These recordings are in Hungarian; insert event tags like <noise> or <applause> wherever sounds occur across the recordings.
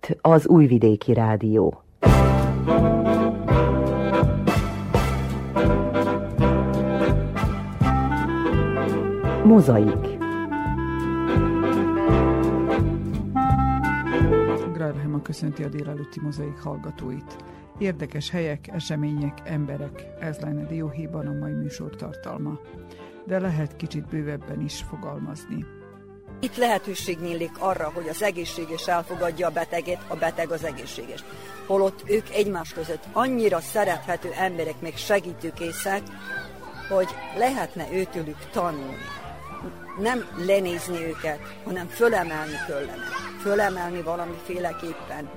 itt az Újvidéki Rádió. Mozaik Grárhema köszönti a délelőtti mozaik hallgatóit. Érdekes helyek, események, emberek, ez lenne dióhéjban a mai műsor tartalma. De lehet kicsit bővebben is fogalmazni. Itt lehetőség nyílik arra, hogy az egészséges elfogadja a beteget, a beteg az egészséges. Holott ők egymás között annyira szerethető emberek, még segítőkészek, hogy lehetne őtőlük tanulni. Nem lenézni őket, hanem fölemelni kellene. Fölemelni valamiféleképpen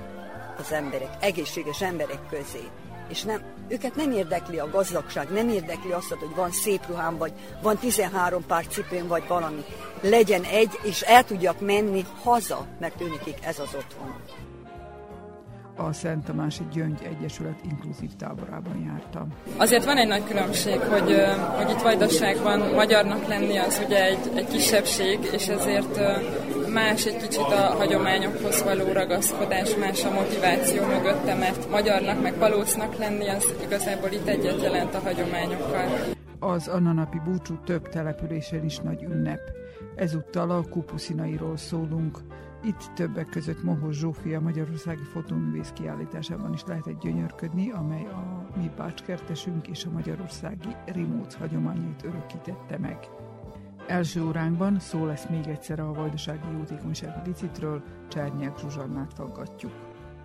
az emberek, egészséges emberek közé. És nem, őket nem érdekli a gazdagság, nem érdekli azt, hogy van szép ruhám, vagy van 13 pár cipőm, vagy valami. Legyen egy, és el tudjak menni haza, mert ő nekik ez az otthon. A Szent Tamási Gyöngy Egyesület inkluzív táborában jártam. Azért van egy nagy különbség, hogy, hogy itt Vajdaságban magyarnak lenni az ugye egy, egy kisebbség, és ezért más egy kicsit a hagyományokhoz való ragaszkodás, más a motiváció mögötte, mert magyarnak meg palócnak lenni az igazából itt egyet jelent a hagyományokkal. Az Anna-napi búcsú több településen is nagy ünnep. Ezúttal a kupuszinairól szólunk. Itt többek között Mohos Zsófia Magyarországi Fotóművész kiállításában is lehetett gyönyörködni, amely a mi bácskertesünk és a magyarországi rimóc hagyományait örökítette meg. Első óránkban szó lesz még egyszer a vajdasági jótékonysági licitről, Csernyák Zsuzsannát faggatjuk.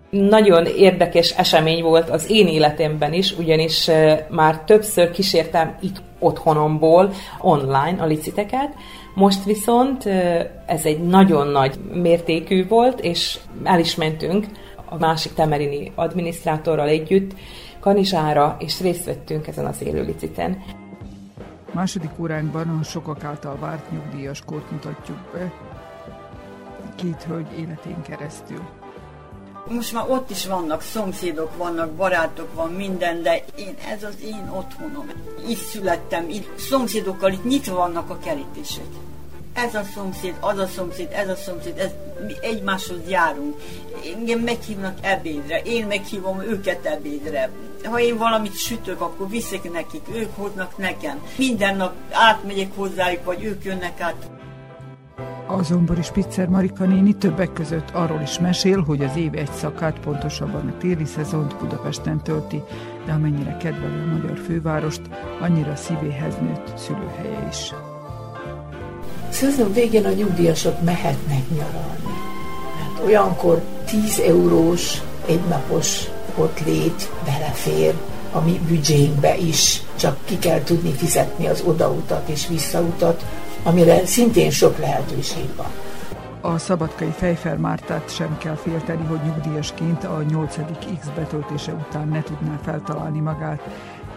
Nagyon érdekes esemény volt az én életemben is, ugyanis már többször kísértem itt otthonomból online a liciteket, most viszont ez egy nagyon nagy mértékű volt, és el is mentünk a másik temerini adminisztrátorral együtt Kanizsára, és részt vettünk ezen az élő liciten. Második óránkban a sokak által várt nyugdíjas kort mutatjuk be, két hölgy életén keresztül. Most már ott is vannak szomszédok, vannak barátok, van minden, de én, ez az én otthonom. Itt születtem, itt szomszédokkal itt nyitva vannak a kerítések. Ez a szomszéd, az a szomszéd, ez a szomszéd, ez, mi egymáshoz járunk. Engem meghívnak ebédre, én meghívom őket ebédre. Ha én valamit sütök, akkor viszek nekik, ők hoznak nekem. Minden nap átmegyek hozzájuk, vagy ők jönnek át. A zombori Spitzer Marika néni többek között arról is mesél, hogy az év egy szakát, pontosabban a téli szezont Budapesten tölti, de amennyire kedveli a magyar fővárost, annyira szívéhez nőtt szülőhelye is. Szezon végén a nyugdíjasok mehetnek nyaralni. Hát olyankor 10 eurós egynapos ott lét belefér a mi büdzsénkbe is, csak ki kell tudni fizetni az odautat és visszautat, amire szintén sok lehetőség van. A szabadkai Fejfer Mártát sem kell félteni, hogy nyugdíjasként a 8. X betöltése után ne tudná feltalálni magát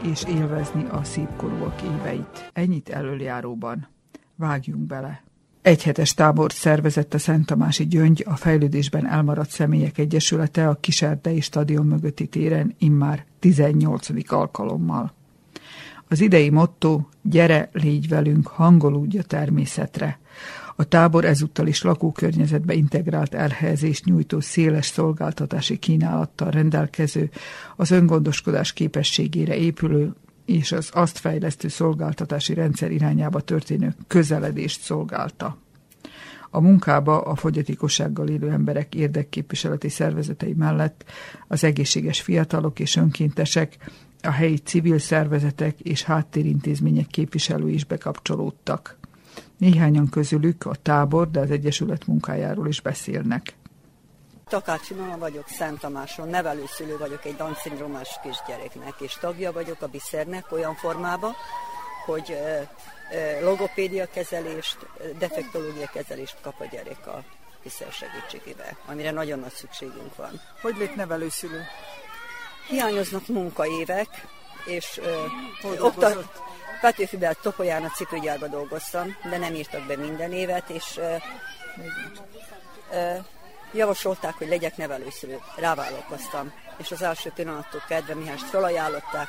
és élvezni a szépkorúak éveit. Ennyit előjáróban. Vágjunk bele! Egyhetes tábort szervezett a Szent Tamási Gyöngy, a fejlődésben elmaradt személyek egyesülete a Kiserdei stadion mögötti téren immár 18. alkalommal. Az idei motto Gyere, légy velünk, hangolódj a természetre. A tábor ezúttal is lakókörnyezetbe integrált elhelyezést nyújtó széles szolgáltatási kínálattal rendelkező, az öngondoskodás képességére épülő és az azt fejlesztő szolgáltatási rendszer irányába történő közeledést szolgálta. A munkába a fogyatékossággal élő emberek érdekképviseleti szervezetei mellett az egészséges fiatalok és önkéntesek, a helyi civil szervezetek és háttérintézmények képviselői is bekapcsolódtak. Néhányan közülük a tábor, de az Egyesület munkájáról is beszélnek. Takácsi mama vagyok, Szent Tamáson, nevelőszülő vagyok egy Down-szindrómás kisgyereknek, és tagja vagyok a Biszernek olyan formában, hogy logopédia kezelést, defektológia kezelést kap a gyerek a Biszer segítségével, amire nagyon nagy szükségünk van. Hogy lett nevelőszülő? Hiányoznak munkaévek, és uh, oktat, Petőfiben Topolyán a cipőgyárba dolgoztam, de nem írtak be minden évet, és uh, uh, javasolták, hogy legyek nevelőszülő. Rávállalkoztam, és az első pillanattól kedve Mihást felajánlották.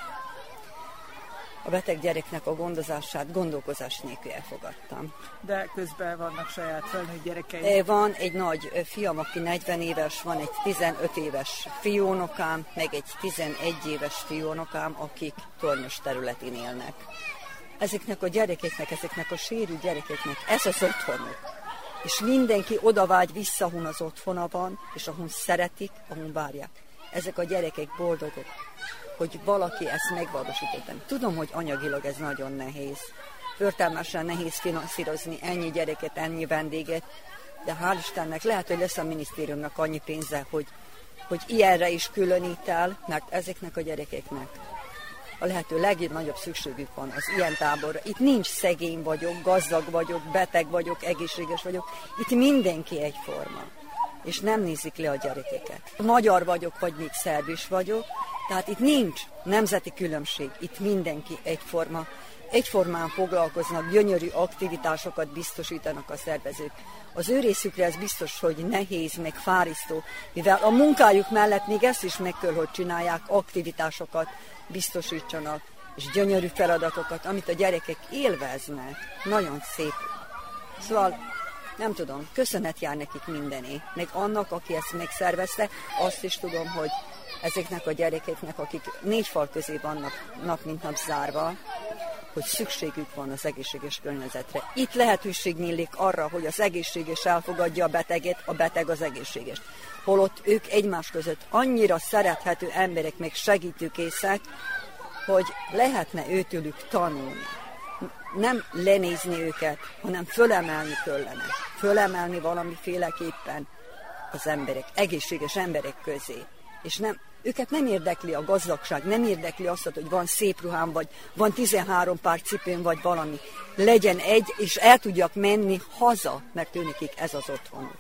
A beteg gyereknek a gondozását gondolkozás nélkül elfogadtam. De közben vannak saját felnőtt gyerekei. Van egy nagy fiam, aki 40 éves, van egy 15 éves fiónokám, meg egy 11 éves fiónokám, akik tornyos területén élnek. Ezeknek a gyerekeknek, ezeknek a sérült gyerekeknek ez az otthonuk. És mindenki oda vágy vissza, ahol az otthona van, és ahol szeretik, ahol várják. Ezek a gyerekek boldogok, hogy valaki ezt megvalósítottam. Tudom, hogy anyagilag ez nagyon nehéz. Förtelmesen nehéz finanszírozni ennyi gyereket, ennyi vendéget, de hál' Istennek lehet, hogy lesz a minisztériumnak annyi pénze, hogy, hogy ilyenre is különít el, mert ezeknek a gyerekeknek a lehető legnagyobb szükségük van az ilyen táborra. Itt nincs szegény vagyok, gazdag vagyok, beteg vagyok, egészséges vagyok. Itt mindenki egyforma. És nem nézik le a gyerekeket. Magyar vagyok, vagy még szerb is vagyok, tehát itt nincs nemzeti különbség, itt mindenki egyforma. Egyformán foglalkoznak, gyönyörű aktivitásokat biztosítanak a szervezők. Az ő részükre ez biztos, hogy nehéz, meg fárisztó, mivel a munkájuk mellett még ezt is meg kell, hogy csinálják, aktivitásokat biztosítsanak, és gyönyörű feladatokat, amit a gyerekek élveznek. Nagyon szép. Szóval nem tudom, köszönet jár nekik mindené. Meg annak, aki ezt megszervezte, azt is tudom, hogy ezeknek a gyerekeknek, akik négy fal közé vannak nap mint nap zárva, hogy szükségük van az egészséges környezetre. Itt lehetőség nyílik arra, hogy az egészséges elfogadja a beteget, a beteg az egészséges. Holott ők egymás között annyira szerethető emberek, még segítőkészek, hogy lehetne őtőlük tanulni. Nem lenézni őket, hanem fölemelni kellene. Fölemelni valamiféleképpen az emberek, egészséges emberek közé. És nem őket nem érdekli a gazdagság, nem érdekli azt, hogy van szép ruhám, vagy van 13 pár cipőm, vagy valami. Legyen egy, és el tudjak menni haza, mert ő nekik ez az otthon.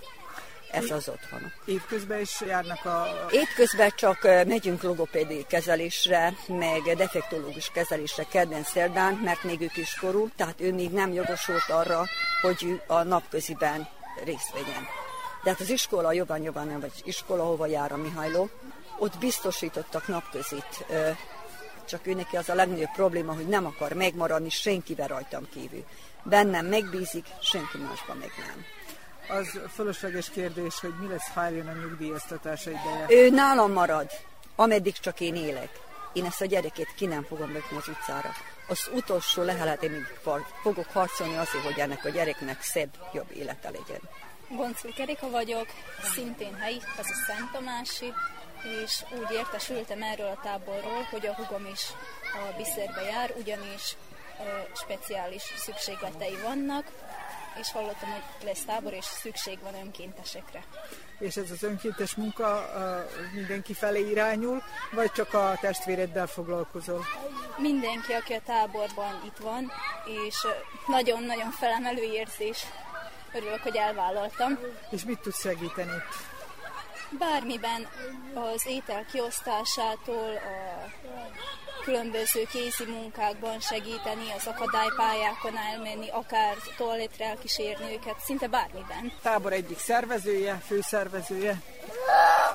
Ez az otthon. Évközben is járnak a... Évközben csak megyünk logopédi kezelésre, meg defektológus kezelésre kedden szerdán, mert még ő kiskorú, tehát ő még nem jogosult arra, hogy a napköziben részt vegyen. De hát az iskola, jobban jobban nem, vagy iskola, hova jár a Mihajló, ott biztosítottak napközit. Csak ő neki az a legnagyobb probléma, hogy nem akar megmaradni senkivel rajtam kívül. Bennem megbízik, senki másban meg nem. Az fölösleges kérdés, hogy mi lesz, ha eljön a nyugdíjaztatása ideje? Ő nálam marad, ameddig csak én élek. Én ezt a gyerekét ki nem fogom lökni az utcára. Az utolsó leheletén fogok harcolni azért, hogy ennek a gyereknek szebb, jobb élete legyen. Goncul Kerika vagyok, szintén helyi, az a Szent Tamási, és úgy értesültem erről a táborról, hogy a hugom is a Biszerbe jár, ugyanis speciális szükségletei vannak, és hallottam, hogy lesz tábor, és szükség van önkéntesekre. És ez az önkéntes munka mindenki felé irányul, vagy csak a testvéreddel foglalkozol? Mindenki, aki a táborban itt van, és nagyon-nagyon felemelő érzés. Örülök, hogy elvállaltam. És mit tudsz segíteni itt? bármiben az étel kiosztásától, a különböző kézi munkákban segíteni, az akadálypályákon elmenni, akár toaletre elkísérni őket, szinte bármiben. Tábor egyik szervezője, főszervezője.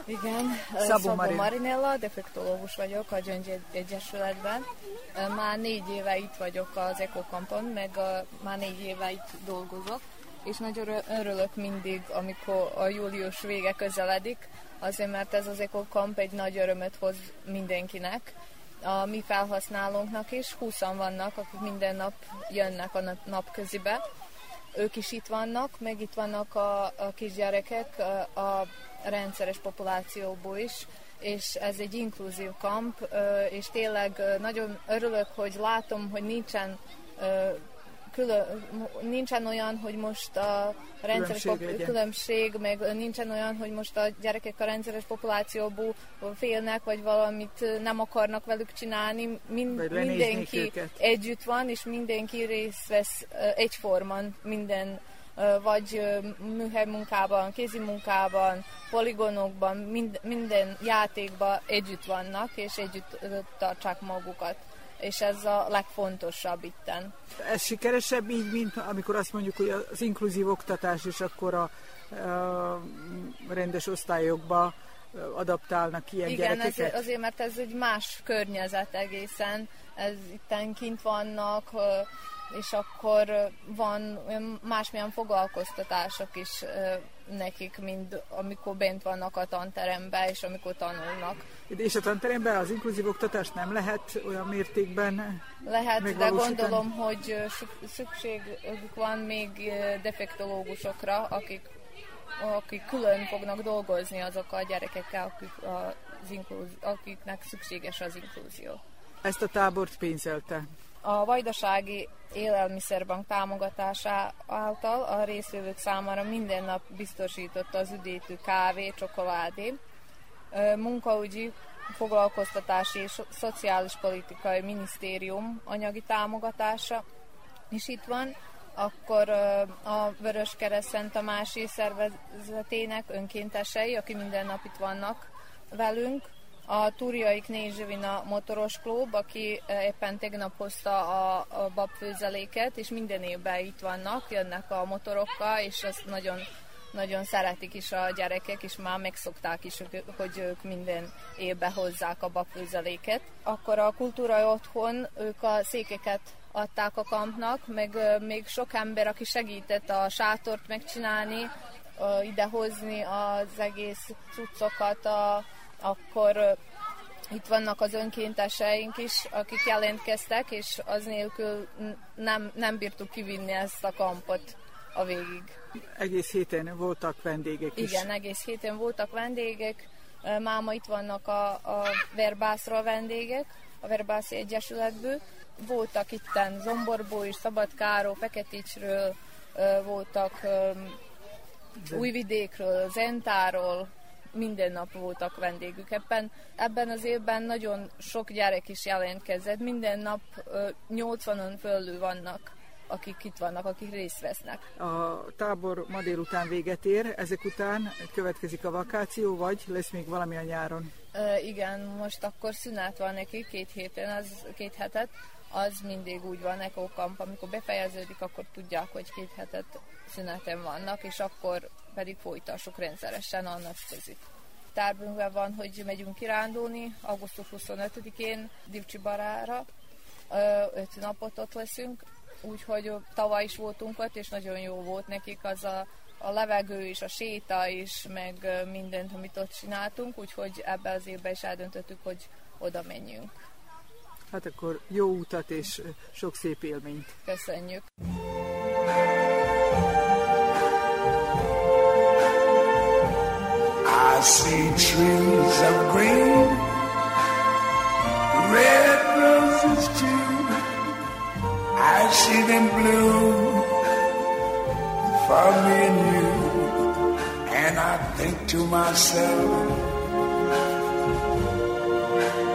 Igen, Szabó, Szabó Marin. Marinella, defektológus vagyok a Gyöngy Egyesületben. Már négy éve itt vagyok az Ekokampon, meg már négy éve itt dolgozok és nagyon örülök mindig, amikor a július vége közeledik, azért mert ez az EcoCamp egy nagy örömöt hoz mindenkinek, a mi felhasználónknak is, 20 vannak, akik minden nap jönnek a napközibe. Ők is itt vannak, meg itt vannak a, a kisgyerekek a rendszeres populációból is, és ez egy inkluzív kamp, és tényleg nagyon örülök, hogy látom, hogy nincsen külön, nincsen olyan, hogy most a rendszeres különbség, pop- különbség, meg nincsen olyan, hogy most a gyerekek a rendszeres populációból félnek, vagy valamit nem akarnak velük csinálni. Mind, mindenki őket. együtt van, és mindenki részt vesz egyforman minden vagy műhely munkában, kézi munkában, poligonokban, mind, minden játékban együtt vannak, és együtt tartsák magukat és ez a legfontosabb itten. Ez sikeresebb így, mint amikor azt mondjuk, hogy az inkluzív oktatás is akkor a, a rendes osztályokba adaptálnak ilyen Igen, gyerekeket? Igen, azért, mert ez egy más környezet egészen. Ez itten kint vannak, és akkor van másmilyen foglalkoztatások is nekik, mint amikor bent vannak a tanteremben, és amikor tanulnak. És a tanteremben az inkluzív oktatást nem lehet olyan mértékben Lehet, de gondolom, hogy szükségük van még defektológusokra, akik, akik külön fognak dolgozni azok a gyerekekkel, akik az inklúz, akiknek szükséges az inkluzió. Ezt a tábort pénzelte? A Vajdasági Élelmiszerbank támogatása által a részvevők számára minden nap biztosította az üdítő kávé, csokoládé, munkaügyi, foglalkoztatási és szociális politikai minisztérium anyagi támogatása is itt van, akkor a Vörös Kereszt Szent Tamási szervezetének önkéntesei, akik minden nap itt vannak velünk, a Túriai Knézsövina motoros klub, aki e, éppen tegnap hozta a, a babfőzeléket, és minden évben itt vannak, jönnek a motorokkal, és ezt nagyon nagyon szeretik is a gyerekek, és már megszokták is, hogy ők minden évben hozzák a babfőzeléket. Akkor a kultúrai otthon ők a székeket adták a kampnak, meg még sok ember, aki segített a sátort megcsinálni, idehozni az egész cuccokat, a, akkor itt vannak az önkénteseink is, akik jelentkeztek, és az nélkül nem, nem bírtuk kivinni ezt a kampot a végig. Egész héten voltak vendégek is. Igen, egész héten voltak vendégek. Máma itt vannak a, a Verbászra vendégek, a Verbászi Egyesületből. Voltak itten Zomborból is, Szabadkáról, Feketicsről, voltak Újvidékről, Zentáról, minden nap voltak vendégük. Ebben, ebben az évben nagyon sok gyerek is jelentkezett, minden nap 80-on fölül vannak akik itt vannak, akik részt vesznek. A tábor ma délután véget ér, ezek után következik a vakáció, vagy lesz még valami a nyáron? Uh, igen, most akkor szünet van neki két héten, az két hetet, az mindig úgy van Kamp, amikor befejeződik, akkor tudják, hogy két hetet szüneten vannak, és akkor pedig folytassuk rendszeresen a napközit. Tervünkben van, hogy megyünk kirándulni augusztus 25-én Divcsibarára, öt napot ott leszünk, úgyhogy tavaly is voltunk ott, és nagyon jó volt nekik az a, a levegő és a séta is, meg mindent, amit ott csináltunk, úgyhogy ebben az évben is eldöntöttük, hogy oda menjünk. Hát akkor jó utat és sok szép élményt. Köszönjük! I see trees of green, red roses too. I see them bloom for me and you. And I think to myself,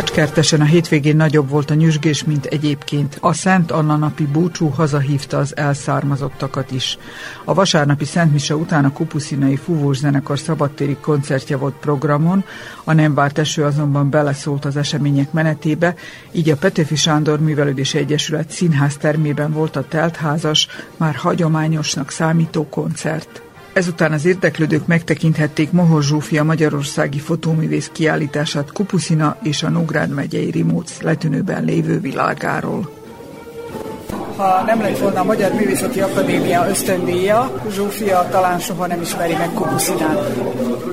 Bácskertesen a hétvégén nagyobb volt a nyüzsgés, mint egyébként. A Szent Anna napi búcsú hazahívta az elszármazottakat is. A vasárnapi Szent Mise után a Kupuszinai Fúvós Zenekar szabadtéri koncertje volt programon, a nem várt eső azonban beleszólt az események menetébe, így a Petőfi Sándor Művelődési Egyesület színház termében volt a teltházas, már hagyományosnak számító koncert. Ezután az érdeklődők megtekinthették Mohor Zsófia magyarországi fotóművész kiállítását Kupuszina és a Nógrád megyei Rimóc letűnőben lévő világáról. Ha nem lett volna a Magyar Művészeti Akadémia ösztöndíja, Zsófia talán soha nem ismeri meg Kupuszinát.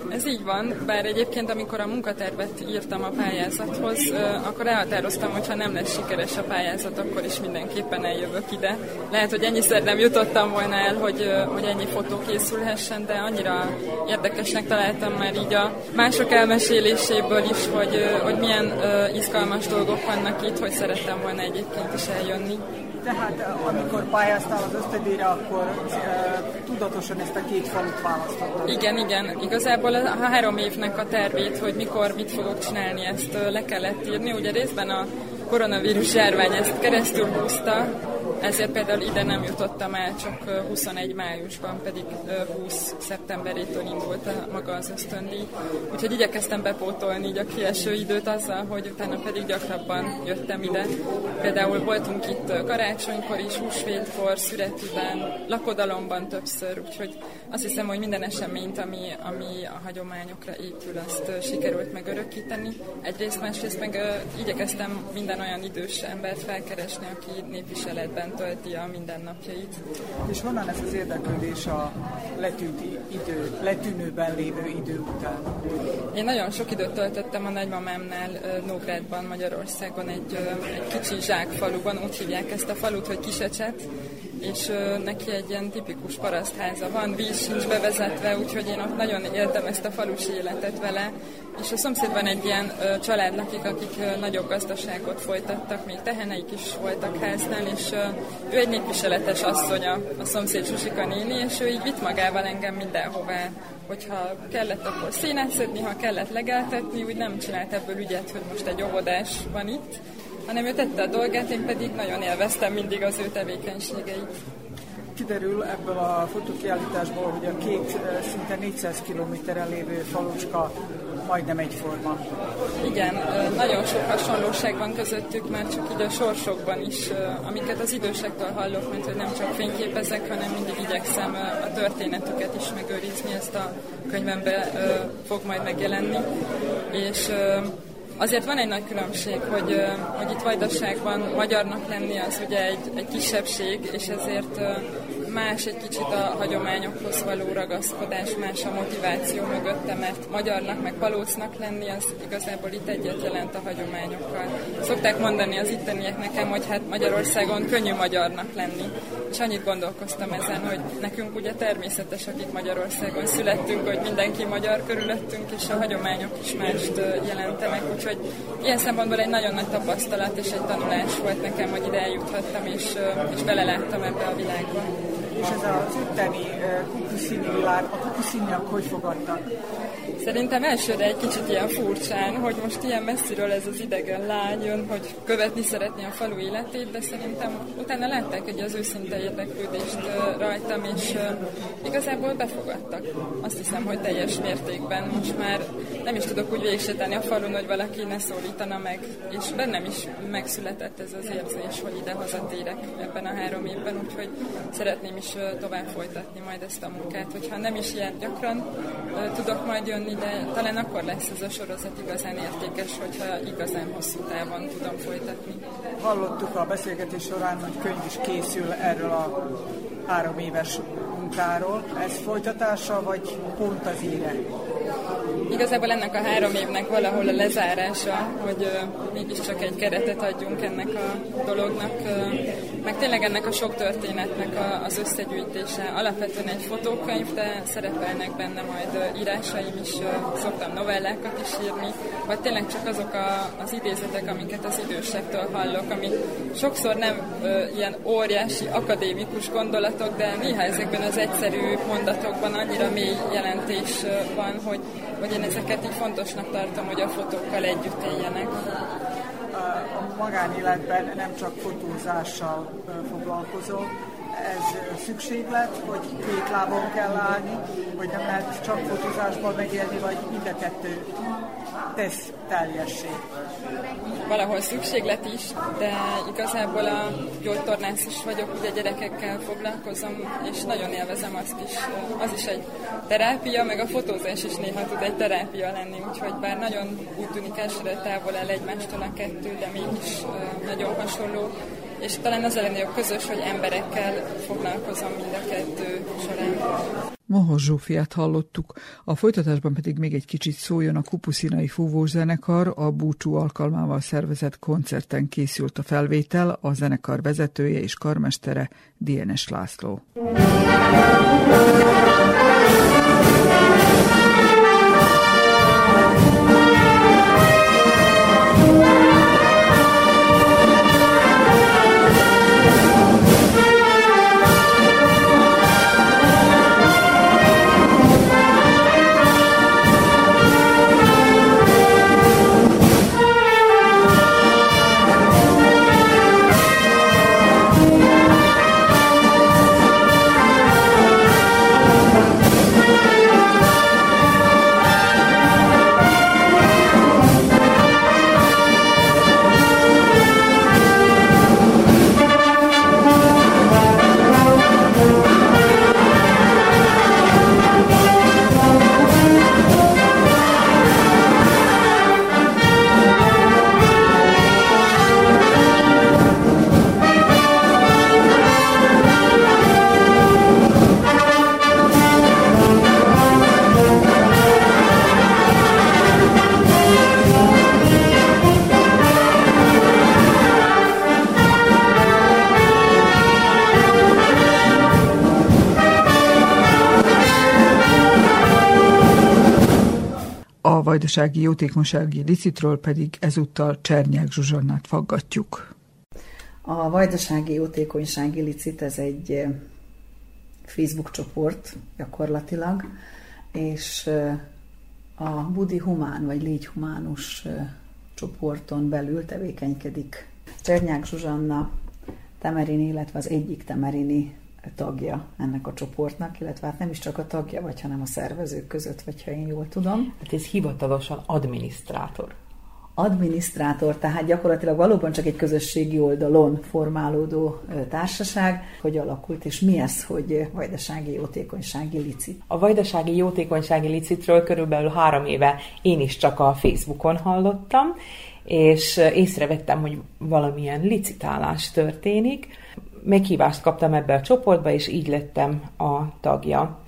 Ez így van, bár egyébként amikor a munkatervet írtam a pályázathoz, akkor elhatároztam, hogy ha nem lesz sikeres a pályázat, akkor is mindenképpen eljövök ide. Lehet, hogy ennyiszer nem jutottam volna el, hogy, hogy ennyi fotó készülhessen, de annyira érdekesnek találtam már így a mások elmeséléséből is, hogy, hogy milyen izgalmas dolgok vannak itt, hogy szerettem volna egyébként is eljönni. Tehát amikor pályáztál az ösztödére, akkor e, tudatosan ezt a két falut választottad? Igen, igen. Igazából a három évnek a tervét, hogy mikor mit fogok csinálni, ezt le kellett írni. Ugye részben a koronavírus járvány ezt keresztül húzta, ezért például ide nem jutottam el, csak 21 májusban, pedig 20 szeptemberétől indult a maga az ösztöndíj. Úgyhogy igyekeztem bepótolni így a kieső időt azzal, hogy utána pedig gyakrabban jöttem ide. Például voltunk itt karácsonykor is, húsvétkor, szüretiben, lakodalomban többször, úgyhogy azt hiszem, hogy minden eseményt, ami, ami a hagyományokra épül, azt sikerült megörökíteni. Egyrészt, másrészt meg igyekeztem minden olyan idős embert felkeresni, aki népviseletben tölti a mindennapjait. És honnan ez az érdeklődés a letűnt idő, letűnőben lévő idő után? Én nagyon sok időt töltöttem a nagymamámnál Nógrádban, Magyarországon, egy, egy kicsi zsákfaluban, úgy hívják ezt a falut, hogy Kisecset, és neki egy ilyen tipikus parasztháza van, víz sincs bevezetve, úgyhogy én ott nagyon éltem ezt a falusi életet vele, és a szomszédban egy ilyen ö, család lakik, akik ö, nagyobb gazdaságot folytattak, még teheneik is voltak háznál, és ö, ő egy népviseletes asszonya, a szomszéd Zsuzsika néni, és ő így vitt magával engem mindenhová, hogyha kellett akkor színát szedni, ha kellett legeltetni, úgy nem csinált ebből ügyet, hogy most egy óvodás van itt, hanem ő tette a dolgát, én pedig nagyon élveztem mindig az ő tevékenységeit. Kiderül ebből a fotókiállításból, hogy a két eh, szinte 400 kilométeren lévő falucska majdnem egyforma. Igen, eh, nagyon sok hasonlóság van közöttük, már csak így a sorsokban is, eh, amiket az idősektől hallok, mert hogy nem csak fényképezek, hanem mindig igyekszem a történetüket is megőrizni, ezt a könyvembe fog majd megjelenni. És Azért van egy nagy különbség, hogy, hogy itt Vajdaságban magyarnak lenni az ugye egy, egy kisebbség, és ezért más egy kicsit a hagyományokhoz való ragaszkodás, más a motiváció mögötte, mert magyarnak meg palócnak lenni, az igazából itt egyet jelent a hagyományokkal. Szokták mondani az itteniek nekem, hogy hát Magyarországon könnyű magyarnak lenni, és annyit gondolkoztam ezen, hogy nekünk ugye természetes, akik Magyarországon születtünk, hogy mindenki magyar körülöttünk, és a hagyományok is mást jelentenek, úgyhogy ilyen szempontból egy nagyon nagy tapasztalat és egy tanulás volt nekem, hogy ide eljuthattam, és, és beleláttam ebbe a világba és ez az itteni kupuszini világ, a kupusziniak hogy fogadtak? Szerintem elsőre egy kicsit ilyen furcsán, hogy most ilyen messziről ez az idegen lány jön, hogy követni szeretné a falu életét, de szerintem utána látták egy az őszinte érdeklődést rajtam, és igazából befogadtak. Azt hiszem, hogy teljes mértékben most már nem is tudok úgy végigsétálni a falun, hogy valaki ne szólítana meg, és bennem is megszületett ez az érzés, hogy ide hazatérek ebben a három évben, úgyhogy szeretném is tovább folytatni majd ezt a munkát, hogyha nem is ilyen gyakran tudok majd jönni, de talán akkor lesz ez a sorozat igazán értékes, hogyha igazán hosszú távon tudom folytatni. Hallottuk a beszélgetés során, hogy könyv is készül erről a három éves munkáról. Ez folytatása, vagy pont az íre? Igazából ennek a három évnek valahol a lezárása, hogy uh, mégiscsak egy keretet adjunk ennek a dolognak, uh, meg tényleg ennek a sok történetnek a, az összegyűjtése. Alapvetően egy fotókönyv, de szerepelnek benne majd írásaim is, szoktam novellákat is írni, vagy tényleg csak azok a, az idézetek, amiket az idősektől hallok, ami sokszor nem uh, ilyen óriási akadémikus gondolatok, de néha ezekben az egyszerű mondatokban annyira mély jelentés van, hogy hogy én ezeket így fontosnak tartom, hogy a fotókkal együtt éljenek. A magánéletben nem csak fotózással foglalkozol, ez szükséglet, hogy két lábon kell állni, hogy nem lehet csak fotózásból megélni, vagy mind a kettő tesz teljessé. Valahol szükséglet is, de igazából a gyógytornász is vagyok, ugye gyerekekkel foglalkozom, és nagyon élvezem azt is. Az is egy terápia, meg a fotózás is néha tud egy terápia lenni, úgyhogy bár nagyon úgy tűnik elsőre távol el egymástól a kettő, de mégis nagyon hasonló és talán az a legnagyobb közös, hogy emberekkel foglalkozom mind a kettő során. Mohos Zsófiát hallottuk, a folytatásban pedig még egy kicsit szóljon a Kupuszinai Fúvós Zenekar, a búcsú alkalmával szervezett koncerten készült a felvétel, a zenekar vezetője és karmestere Dienes László. Vajdasági jótékonysági licitről pedig ezúttal Csernyák Zsuzsannát faggatjuk. A Vajdasági Jótékonysági Licit ez egy eh, Facebook csoport gyakorlatilag, és eh, a Budi Humán vagy Légy Humánus eh, csoporton belül tevékenykedik Csernyák Zsuzsanna, Temerini, illetve az egyik Temerini tagja ennek a csoportnak, illetve hát nem is csak a tagja vagy, hanem a szervezők között, vagy ha én jól tudom. Hát ez hivatalosan adminisztrátor. Adminisztrátor, tehát gyakorlatilag valóban csak egy közösségi oldalon formálódó társaság, hogy alakult, és mi ez, hogy Vajdasági Jótékonysági Licit? A Vajdasági Jótékonysági Licitről körülbelül három éve én is csak a Facebookon hallottam, és észrevettem, hogy valamilyen licitálás történik, meghívást kaptam ebbe a csoportba, és így lettem a tagja.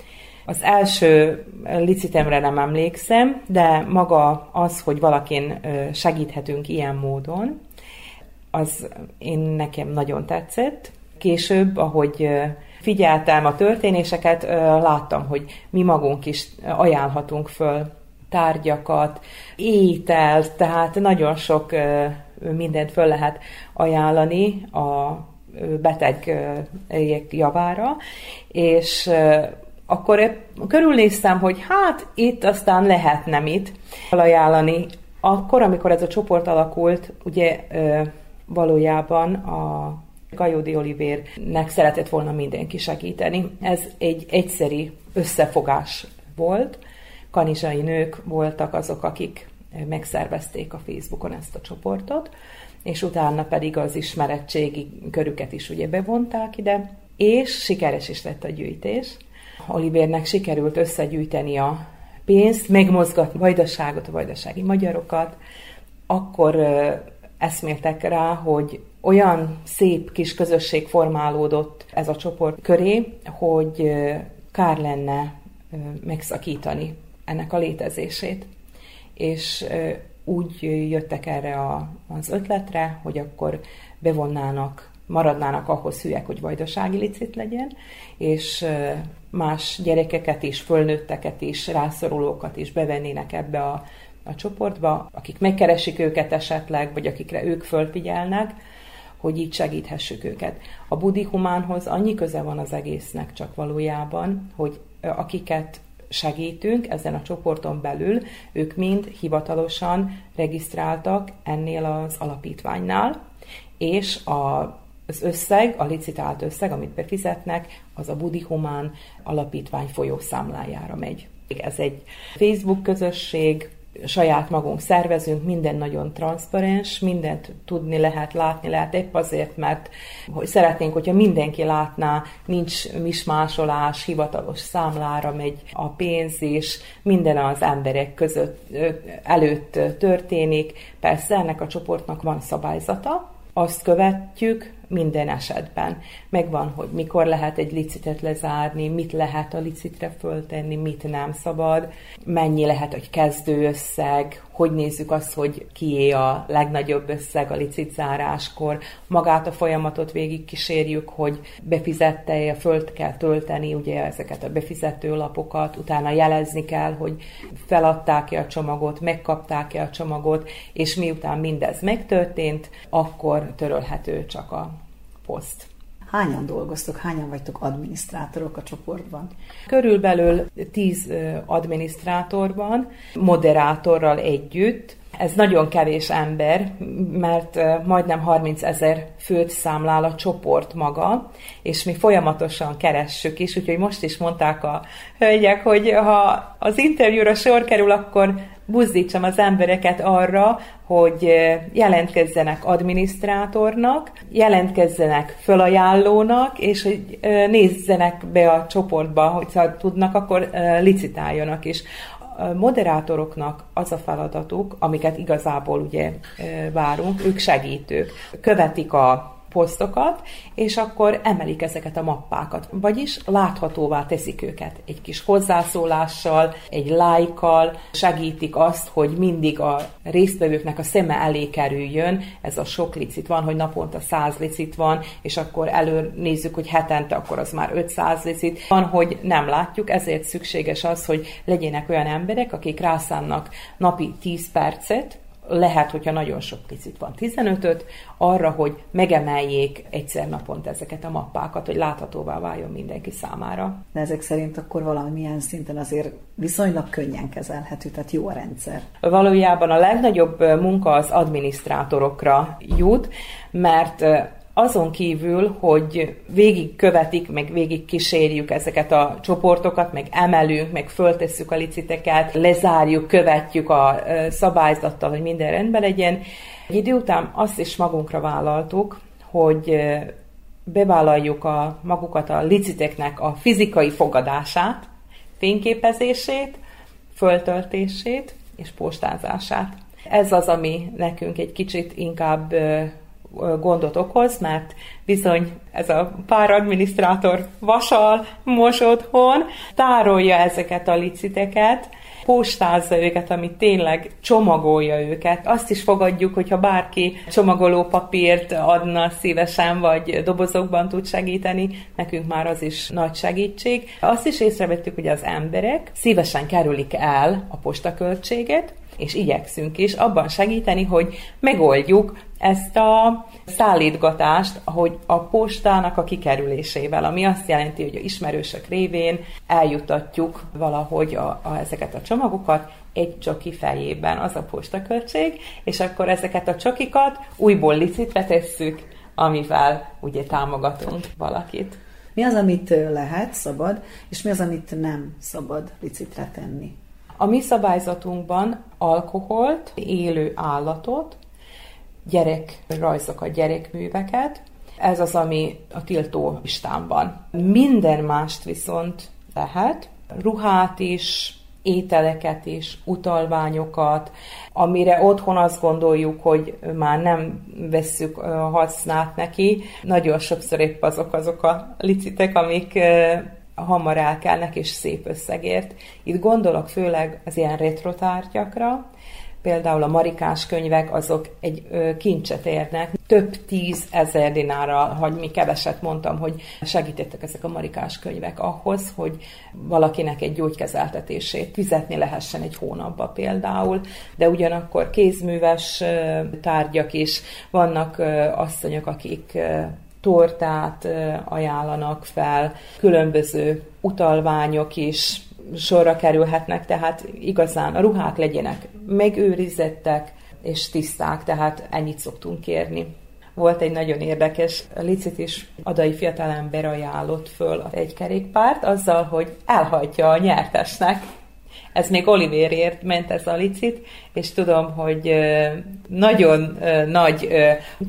Az első licitemre nem emlékszem, de maga az, hogy valakin segíthetünk ilyen módon, az én nekem nagyon tetszett. Később, ahogy figyeltem a történéseket, láttam, hogy mi magunk is ajánlhatunk föl tárgyakat, ételt, tehát nagyon sok mindent föl lehet ajánlani a beteg javára, és akkor körülnéztem, hogy hát itt aztán lehetne mit ajánlani. Akkor, amikor ez a csoport alakult, ugye valójában a Gajódi Olivérnek szeretett volna mindenki segíteni. Ez egy egyszeri összefogás volt. Kanizsai nők voltak azok, akik megszervezték a Facebookon ezt a csoportot, és utána pedig az ismerettségi körüket is ugye bevonták ide, és sikeres is lett a gyűjtés. Olivérnek sikerült összegyűjteni a pénzt, megmozgatni a vajdaságot, a vajdasági magyarokat, akkor eszméltek rá, hogy olyan szép kis közösség formálódott ez a csoport köré, hogy kár lenne megszakítani ennek a létezését. És úgy jöttek erre a, az ötletre, hogy akkor bevonnának, maradnának ahhoz hülyek, hogy vajdasági licit legyen, és más gyerekeket is, fölnőtteket is, rászorulókat is bevennének ebbe a, a csoportba, akik megkeresik őket esetleg, vagy akikre ők fölfigyelnek, hogy így segíthessük őket. A budi humánhoz annyi köze van az egésznek csak valójában, hogy akiket segítünk ezen a csoporton belül, ők mind hivatalosan regisztráltak ennél az alapítványnál, és a az összeg, a licitált összeg, amit befizetnek, az a Budi Humán alapítvány folyószámlájára megy. Ez egy Facebook közösség, saját magunk szervezünk, minden nagyon transzparens, mindent tudni lehet, látni lehet, épp azért, mert hogy szeretnénk, hogyha mindenki látná, nincs mismásolás, hivatalos számlára megy a pénz, és minden az emberek között előtt történik. Persze ennek a csoportnak van szabályzata, azt követjük, minden esetben. Megvan, hogy mikor lehet egy licitet lezárni, mit lehet a licitre föltenni, mit nem szabad, mennyi lehet egy kezdőösszeg, hogy nézzük azt, hogy kié a legnagyobb összeg a licit záráskor, magát a folyamatot végig kísérjük, hogy befizette-e, föl kell tölteni ugye ezeket a befizető lapokat, utána jelezni kell, hogy feladták-e a csomagot, megkapták-e a csomagot, és miután mindez megtörtént, akkor törölhető csak a poszt. Hányan dolgoztok, hányan vagytok adminisztrátorok a csoportban? Körülbelül 10 adminisztrátorban, moderátorral együtt, ez nagyon kevés ember, mert majdnem 30 ezer főt számlál a csoport maga, és mi folyamatosan keressük is, úgyhogy most is mondták a hölgyek, hogy ha az interjúra sor kerül, akkor buzdítsam az embereket arra, hogy jelentkezzenek adminisztrátornak, jelentkezzenek fölajánlónak, és hogy nézzenek be a csoportba, hogyha tudnak, akkor licitáljanak is moderátoroknak az a feladatuk, amiket igazából ugye várunk, ők segítők. Követik a posztokat, és akkor emelik ezeket a mappákat. Vagyis láthatóvá teszik őket egy kis hozzászólással, egy lájkkal, segítik azt, hogy mindig a résztvevőknek a szeme elé kerüljön. Ez a sok licit van, hogy naponta 100 licit van, és akkor elő nézzük, hogy hetente akkor az már 500 licit. Van, hogy nem látjuk, ezért szükséges az, hogy legyenek olyan emberek, akik rászánnak napi 10 percet, lehet, hogyha nagyon sok picit van 15-öt, arra, hogy megemeljék egyszer naponta ezeket a mappákat, hogy láthatóvá váljon mindenki számára. De ezek szerint akkor valamilyen szinten azért viszonylag könnyen kezelhető, tehát jó a rendszer. Valójában a legnagyobb munka az adminisztrátorokra jut, mert azon kívül, hogy végig követik, meg végig kísérjük ezeket a csoportokat, meg emelünk, meg föltesszük a liciteket, lezárjuk, követjük a szabályzattal, hogy minden rendben legyen. Egy idő után azt is magunkra vállaltuk, hogy bevállaljuk a magukat a liciteknek a fizikai fogadását, fényképezését, föltöltését és postázását. Ez az, ami nekünk egy kicsit inkább gondot okoz, mert bizony ez a pár adminisztrátor vasal, mos otthon, tárolja ezeket a liciteket, postázza őket, ami tényleg csomagolja őket. Azt is fogadjuk, hogyha bárki csomagoló papírt adna szívesen, vagy dobozokban tud segíteni, nekünk már az is nagy segítség. Azt is észrevettük, hogy az emberek szívesen kerülik el a postaköltséget, és igyekszünk is abban segíteni, hogy megoldjuk ezt a szállítgatást, hogy a postának a kikerülésével, ami azt jelenti, hogy a ismerősök révén eljutatjuk valahogy a, a, ezeket a csomagokat egy csoki fejében, az a postaköltség, és akkor ezeket a csokikat újból licitre tesszük, amivel ugye támogatunk valakit. Mi az, amit lehet, szabad, és mi az, amit nem szabad licitre tenni? A mi szabályzatunkban alkoholt, élő állatot, gyerek rajzokat, gyerekműveket, ez az, ami a tiltó listámban. Minden mást viszont lehet, ruhát is, ételeket is, utalványokat, amire otthon azt gondoljuk, hogy már nem vesszük használt neki. Nagyon sokszor épp azok azok a licitek, amik hamar elkelnek és szép összegért. Itt gondolok főleg az ilyen retrotárgyakra, például a marikás könyvek, azok egy kincset érnek. Több tíz ezer dinára, hogy mi keveset mondtam, hogy segítettek ezek a marikás könyvek ahhoz, hogy valakinek egy gyógykezeltetését fizetni lehessen egy hónapba például, de ugyanakkor kézműves tárgyak is, vannak asszonyok, akik tortát ajánlanak fel, különböző utalványok is, sorra kerülhetnek, tehát igazán a ruhák legyenek megőrizettek és tiszták, tehát ennyit szoktunk kérni. Volt egy nagyon érdekes, Licit is adai fiatalember ajánlott föl egy kerékpárt, azzal, hogy elhajtja a nyertesnek ez még Oliverért ment ez a licit, és tudom, hogy nagyon nagy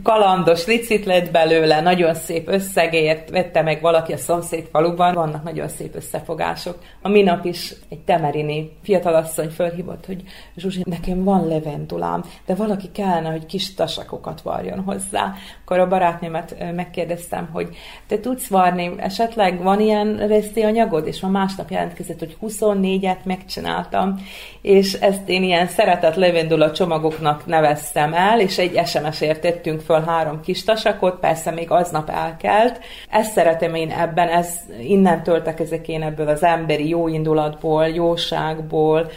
kalandos licit lett belőle, nagyon szép összegért vette meg valaki a szomszéd faluban, vannak nagyon szép összefogások. A minap is egy temerini fiatalasszony fölhívott, hogy Zsuzsi, nekem van levendulám, de valaki kellene, hogy kis tasakokat varjon hozzá. Akkor a barátnőmet megkérdeztem, hogy te tudsz varni, esetleg van ilyen reszti anyagod? És ma másnap jelentkezett, hogy 24-et megcsináltam, és ezt én ilyen szeretett levendula csomagoknak neveztem el, és egy SMS-ért tettünk föl három kis tasakot, persze még aznap elkelt. Ezt szeretem én ebben, ez innen töltek ezek én ebből az emberi jóindulatból, jóságból,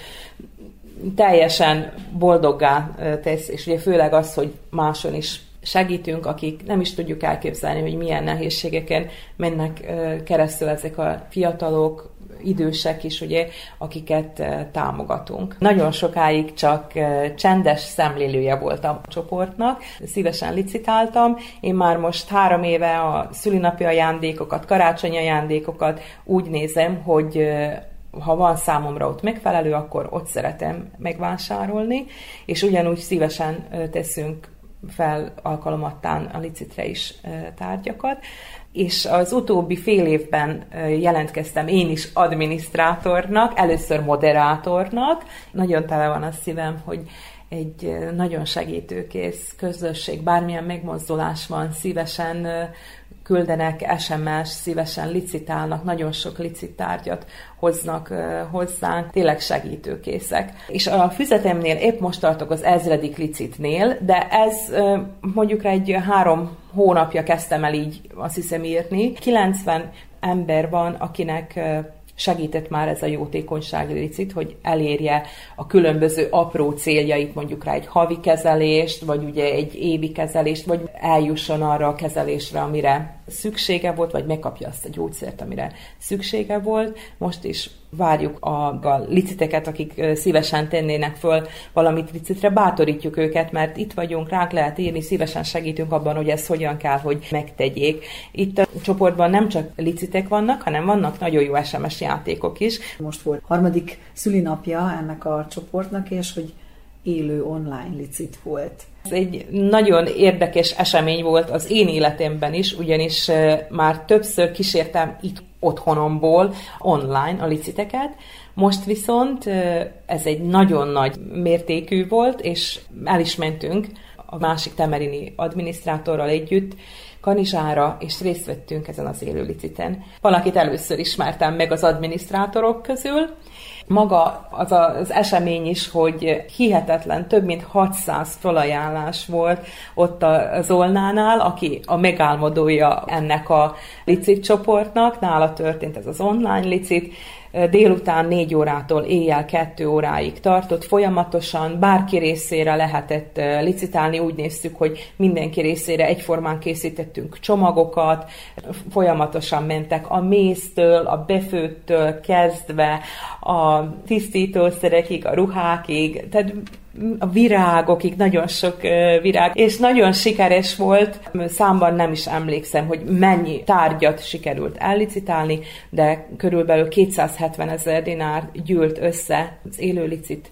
teljesen boldoggá tesz, és ugye főleg az, hogy máson is segítünk, akik nem is tudjuk elképzelni, hogy milyen nehézségeken mennek keresztül ezek a fiatalok, idősek is, ugye, akiket eh, támogatunk. Nagyon sokáig csak eh, csendes szemlélője voltam a csoportnak, szívesen licitáltam. Én már most három éve a szülinapi ajándékokat, karácsonyi ajándékokat úgy nézem, hogy eh, ha van számomra ott megfelelő, akkor ott szeretem megvásárolni, és ugyanúgy szívesen teszünk fel alkalomattán a licitre is tárgyakat és az utóbbi fél évben jelentkeztem én is adminisztrátornak, először moderátornak. Nagyon tele van a szívem, hogy egy nagyon segítőkész közösség, bármilyen megmozdulás van, szívesen küldenek SMS, szívesen licitálnak, nagyon sok licitárgyat hoznak hozzánk, tényleg segítőkészek. És a füzetemnél épp most tartok az ezredik licitnél, de ez mondjuk egy három hónapja kezdtem el így azt hiszem írni. 90 ember van, akinek segített már ez a jótékonysági licit, hogy elérje a különböző apró céljait, mondjuk rá egy havi kezelést, vagy ugye egy évi kezelést, vagy eljusson arra a kezelésre, amire szüksége volt, vagy megkapja azt a gyógyszert, amire szüksége volt. Most is várjuk a, a liciteket, akik szívesen tennének föl valamit licitre, bátorítjuk őket, mert itt vagyunk, ránk lehet írni, szívesen segítünk abban, hogy ezt hogyan kell, hogy megtegyék. Itt a csoportban nem csak licitek vannak, hanem vannak nagyon jó SMS játékok is. Most volt harmadik szülinapja ennek a csoportnak, és hogy élő online licit volt. Ez egy nagyon érdekes esemény volt az én életemben is, ugyanis már többször kísértem itt otthonomból online a liciteket, most viszont ez egy nagyon nagy mértékű volt, és el is mentünk a másik temerini adminisztrátorral együtt, Kanizsára, és részt vettünk ezen az élő liciten. Valakit először ismertem meg az adminisztrátorok közül, maga az az esemény is, hogy hihetetlen, több mint 600 felajánlás volt ott a Zolnánál, aki a megálmodója ennek a licit csoportnak, nála történt ez az online licit, délután 4 órától éjjel 2 óráig tartott, folyamatosan bárki részére lehetett licitálni, úgy néztük, hogy mindenki részére egyformán készítettünk csomagokat, folyamatosan mentek a méztől, a befőttől kezdve, a tisztítószerekig, a ruhákig, tehát a virágokig, nagyon sok virág, és nagyon sikeres volt. Számban nem is emlékszem, hogy mennyi tárgyat sikerült ellicitálni, de körülbelül 270 ezer dinár gyűlt össze az élőlicit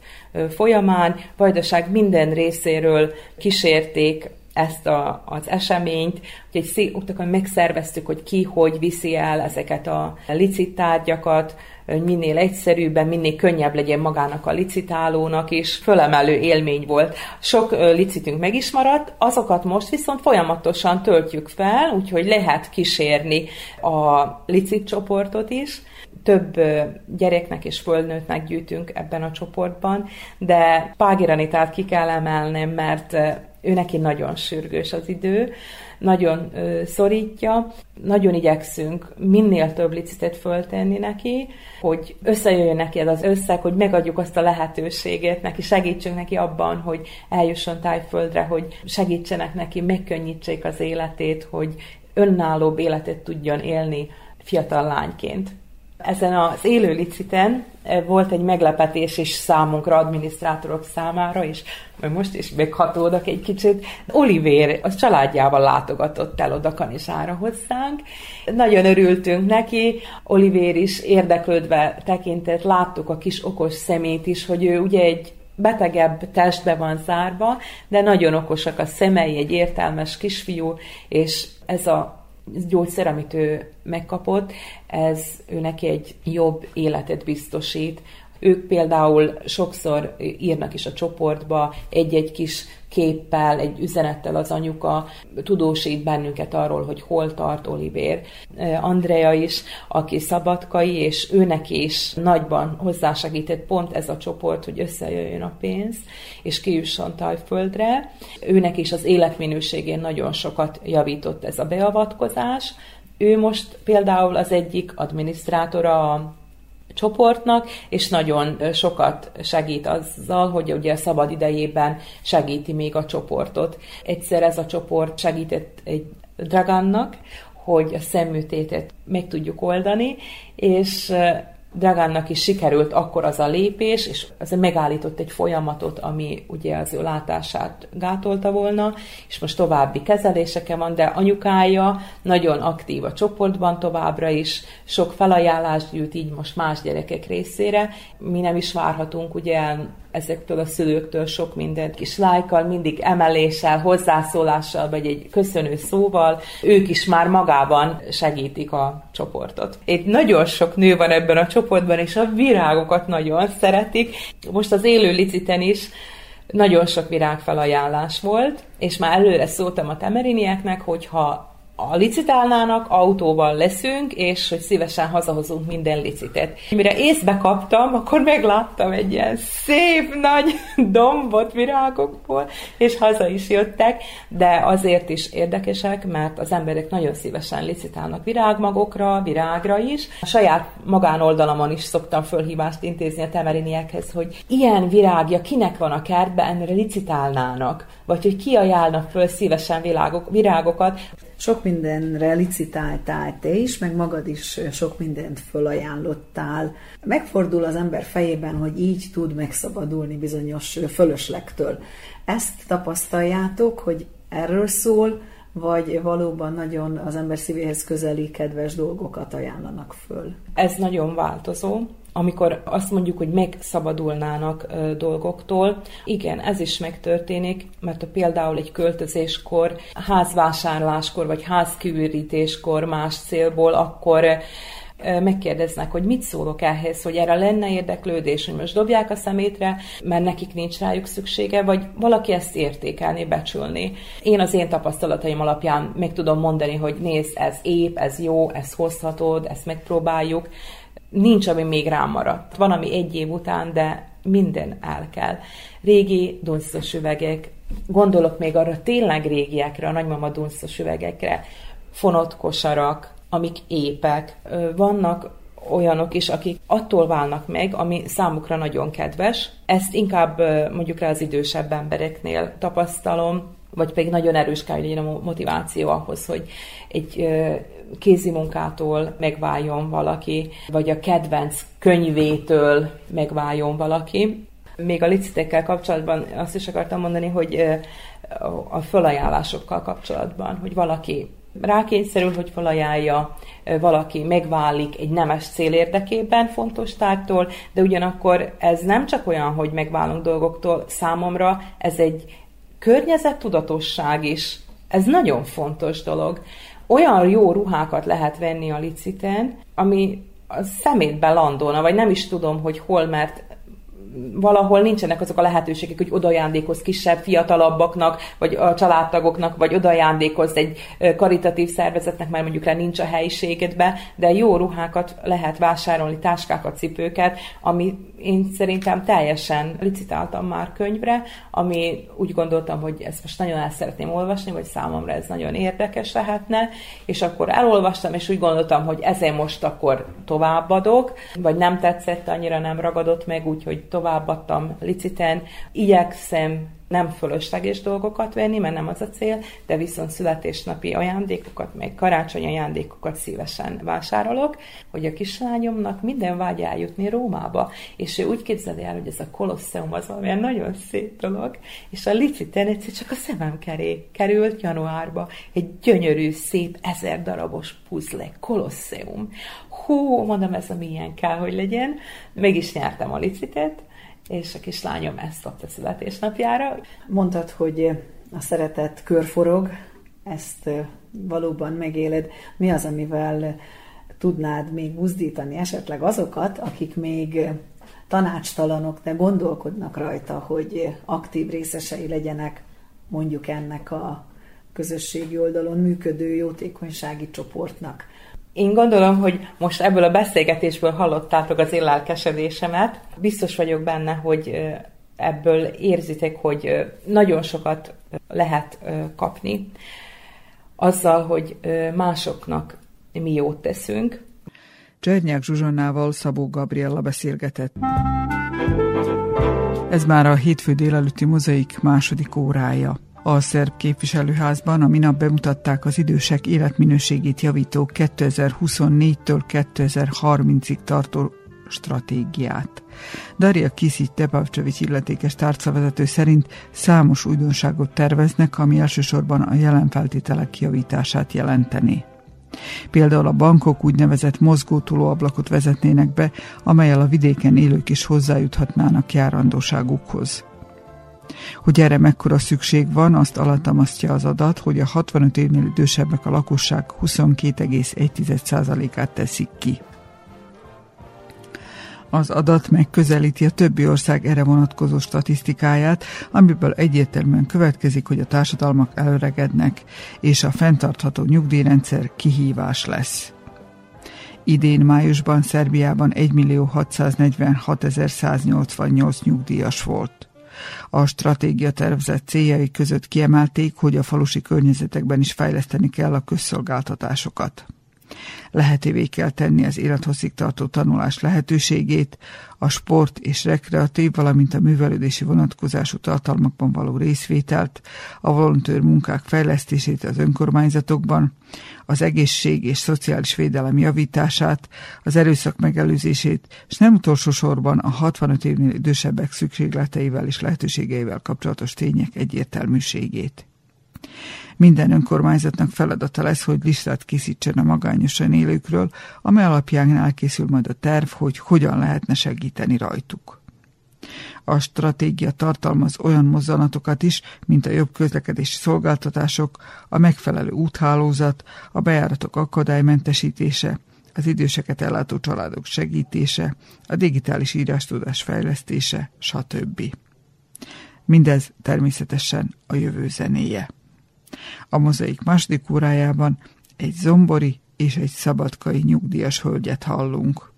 folyamán. Vajdaság minden részéről kísérték ezt a, az eseményt, hogy egy szép, megszerveztük, hogy ki hogy viszi el ezeket a licit tárgyakat, hogy minél egyszerűbben, minél könnyebb legyen magának a licitálónak, és fölemelő élmény volt. Sok licitünk meg is maradt, azokat most viszont folyamatosan töltjük fel, úgyhogy lehet kísérni a licit csoportot is, több gyereknek és földnőtnek gyűjtünk ebben a csoportban, de Págiranitát ki kell emelnem, mert ő neki nagyon sürgős az idő, nagyon szorítja, nagyon igyekszünk minél több licitet föltenni neki, hogy összejöjjön neki ez az összeg, hogy megadjuk azt a lehetőséget neki, segítsünk neki abban, hogy eljusson tájföldre, hogy segítsenek neki, megkönnyítsék az életét, hogy önállóbb életet tudjon élni fiatal lányként Ezen az élő liciten eh, volt egy meglepetés is számunkra, adminisztrátorok számára, és most is meghatódok egy kicsit. Olivér az családjával látogatott el oda Kanisára hozzánk. Nagyon örültünk neki, Olivér is érdeklődve tekintett, láttuk a kis okos szemét is, hogy ő ugye egy betegebb testbe van zárva, de nagyon okosak a szemei, egy értelmes kisfiú, és ez a gyógyszer, amit ő megkapott, ez ő neki egy jobb életet biztosít, ők például sokszor írnak is a csoportba egy-egy kis képpel, egy üzenettel az anyuka tudósít bennünket arról, hogy hol tart Olivér. Andrea is, aki szabadkai, és őnek is nagyban hozzásegített pont ez a csoport, hogy összejöjjön a pénz, és kijusson Tajföldre. Őnek is az életminőségén nagyon sokat javított ez a beavatkozás. Ő most például az egyik adminisztrátora a csoportnak, és nagyon sokat segít azzal, hogy ugye a szabad idejében segíti még a csoportot. Egyszer ez a csoport segített egy Dragannak, hogy a szemműtétet meg tudjuk oldani, és Dragánnak is sikerült akkor az a lépés, és az megállított egy folyamatot, ami ugye az ő látását gátolta volna, és most további kezeléseken van, de anyukája nagyon aktív a csoportban továbbra is, sok felajánlást gyűjt így most más gyerekek részére. Mi nem is várhatunk ugye ezektől a szülőktől sok mindent, kis lájkal, mindig emeléssel, hozzászólással, vagy egy köszönő szóval, ők is már magában segítik a csoportot. Egy nagyon sok nő van ebben a csoportban, és a virágokat nagyon szeretik. Most az élő liciten is nagyon sok virágfelajánlás volt, és már előre szóltam a temerinieknek, hogyha a licitálnának, autóval leszünk, és hogy szívesen hazahozunk minden licitet. Mire észbe kaptam, akkor megláttam egy ilyen szép nagy <laughs> dombot virágokból, és haza is jöttek, de azért is érdekesek, mert az emberek nagyon szívesen licitálnak virágmagokra, virágra is. A saját magánoldalamon is szoktam fölhívást intézni a temeriniekhez, hogy ilyen virágja kinek van a kertben, ennél licitálnának, vagy hogy ki ajánlnak föl szívesen virágok, virágokat. Sok mindenre licitáltál te is, meg magad is sok mindent fölajánlottál. Megfordul az ember fejében, hogy így tud megszabadulni bizonyos fölöslegtől. Ezt tapasztaljátok, hogy erről szól, vagy valóban nagyon az ember szívéhez közeli, kedves dolgokat ajánlanak föl? Ez nagyon változó amikor azt mondjuk, hogy megszabadulnának dolgoktól. Igen, ez is megtörténik, mert a például egy költözéskor, házvásárláskor vagy házküvítéskor más célból, akkor megkérdeznek, hogy mit szólok ehhez, hogy erre lenne érdeklődés, hogy most dobják a szemétre, mert nekik nincs rájuk szüksége, vagy valaki ezt értékelni, becsülni. Én az én tapasztalataim alapján meg tudom mondani, hogy nézd, ez épp, ez jó, ezt hozhatod, ezt megpróbáljuk, nincs, ami még rám maradt. Van, ami egy év után, de minden el kell. Régi dunszos üvegek, gondolok még arra tényleg régiekre, a nagymama dunszos üvegekre, fonott kosarak, amik épek. Vannak olyanok is, akik attól válnak meg, ami számukra nagyon kedves. Ezt inkább mondjuk rá az idősebb embereknél tapasztalom, vagy pedig nagyon erős kell, hogy a motiváció ahhoz, hogy egy kézi munkától megváljon valaki, vagy a kedvenc könyvétől megváljon valaki. Még a licitekkel kapcsolatban azt is akartam mondani, hogy a fölajánlásokkal kapcsolatban, hogy valaki rákényszerül, hogy felajánlja, valaki megválik egy nemes cél érdekében fontos tártól, de ugyanakkor ez nem csak olyan, hogy megválunk dolgoktól, számomra ez egy környezettudatosság is. Ez nagyon fontos dolog olyan jó ruhákat lehet venni a liciten, ami a szemétben landolna, vagy nem is tudom, hogy hol, mert valahol nincsenek azok a lehetőségek, hogy odajándékoz kisebb, fiatalabbaknak, vagy a családtagoknak, vagy odajándékoz egy karitatív szervezetnek, mert mondjuk rá nincs a helyiségedbe, de jó ruhákat lehet vásárolni, táskákat, cipőket, ami én szerintem teljesen licitáltam már könyvre, ami úgy gondoltam, hogy ezt most nagyon el szeretném olvasni, vagy számomra ez nagyon érdekes lehetne, és akkor elolvastam, és úgy gondoltam, hogy ezért most akkor továbbadok, vagy nem tetszett, annyira nem ragadott meg, úgyhogy továbbadtam liciten. Igyekszem nem fölösleges dolgokat venni, mert nem az a cél, de viszont születésnapi ajándékokat, meg karácsony ajándékokat szívesen vásárolok, hogy a kislányomnak minden vágy eljutni Rómába, és ő úgy képzeli el, hogy ez a kolosseum az valamilyen nagyon szép dolog, és a liciten egyszer csak a szemem keré került januárba egy gyönyörű, szép, ezer darabos puzzle, kolosseum. Hú, mondom, ez a milyen kell, hogy legyen. Meg is nyertem a licitet, és a kislányom ezt kapta születésnapjára. Mondtad, hogy a szeretet körforog, ezt valóban megéled. Mi az, amivel tudnád még buzdítani esetleg azokat, akik még tanácstalanok, de gondolkodnak rajta, hogy aktív részesei legyenek mondjuk ennek a közösségi oldalon működő jótékonysági csoportnak. Én gondolom, hogy most ebből a beszélgetésből hallottátok az én. Biztos vagyok benne, hogy ebből érzitek, hogy nagyon sokat lehet kapni azzal, hogy másoknak mi jót teszünk. Csernyák Zsuzsannával Szabó Gabriella beszélgetett. Ez már a hétfő délelőtti mozaik második órája. A szerb képviselőházban a minap bemutatták az idősek életminőségét javító 2024-től 2030-ig tartó stratégiát. Daria Kisic Tepavcsovics illetékes tárcavezető szerint számos újdonságot terveznek, ami elsősorban a jelen feltételek javítását jelenteni. Például a bankok úgynevezett mozgótulóablakot vezetnének be, amelyel a vidéken élők is hozzájuthatnának járandóságukhoz. Hogy erre mekkora szükség van, azt alattamasztja az adat, hogy a 65 évnél idősebbek a lakosság 22,1%-át teszik ki. Az adat megközelíti a többi ország erre vonatkozó statisztikáját, amiből egyértelműen következik, hogy a társadalmak előregednek, és a fenntartható nyugdíjrendszer kihívás lesz. Idén májusban Szerbiában 1.646.188 nyugdíjas volt. A stratégia tervezett céljai között kiemelték, hogy a falusi környezetekben is fejleszteni kell a közszolgáltatásokat. Lehetővé kell tenni az élethosszig tartó tanulás lehetőségét, a sport és rekreatív, valamint a művelődési vonatkozású tartalmakban való részvételt, a volontőr munkák fejlesztését az önkormányzatokban, az egészség és szociális védelem javítását, az erőszak megelőzését, és nem utolsó sorban a 65 évnél idősebbek szükségleteivel és lehetőségeivel kapcsolatos tények egyértelműségét. Minden önkormányzatnak feladata lesz, hogy listát készítsen a magányosan élőkről, amely alapján elkészül majd a terv, hogy hogyan lehetne segíteni rajtuk. A stratégia tartalmaz olyan mozzanatokat is, mint a jobb közlekedési szolgáltatások, a megfelelő úthálózat, a bejáratok akadálymentesítése, az időseket ellátó családok segítése, a digitális írástudás fejlesztése, stb. Mindez természetesen a jövő zenéje. A mozaik második órájában egy zombori és egy szabadkai nyugdíjas hölgyet hallunk.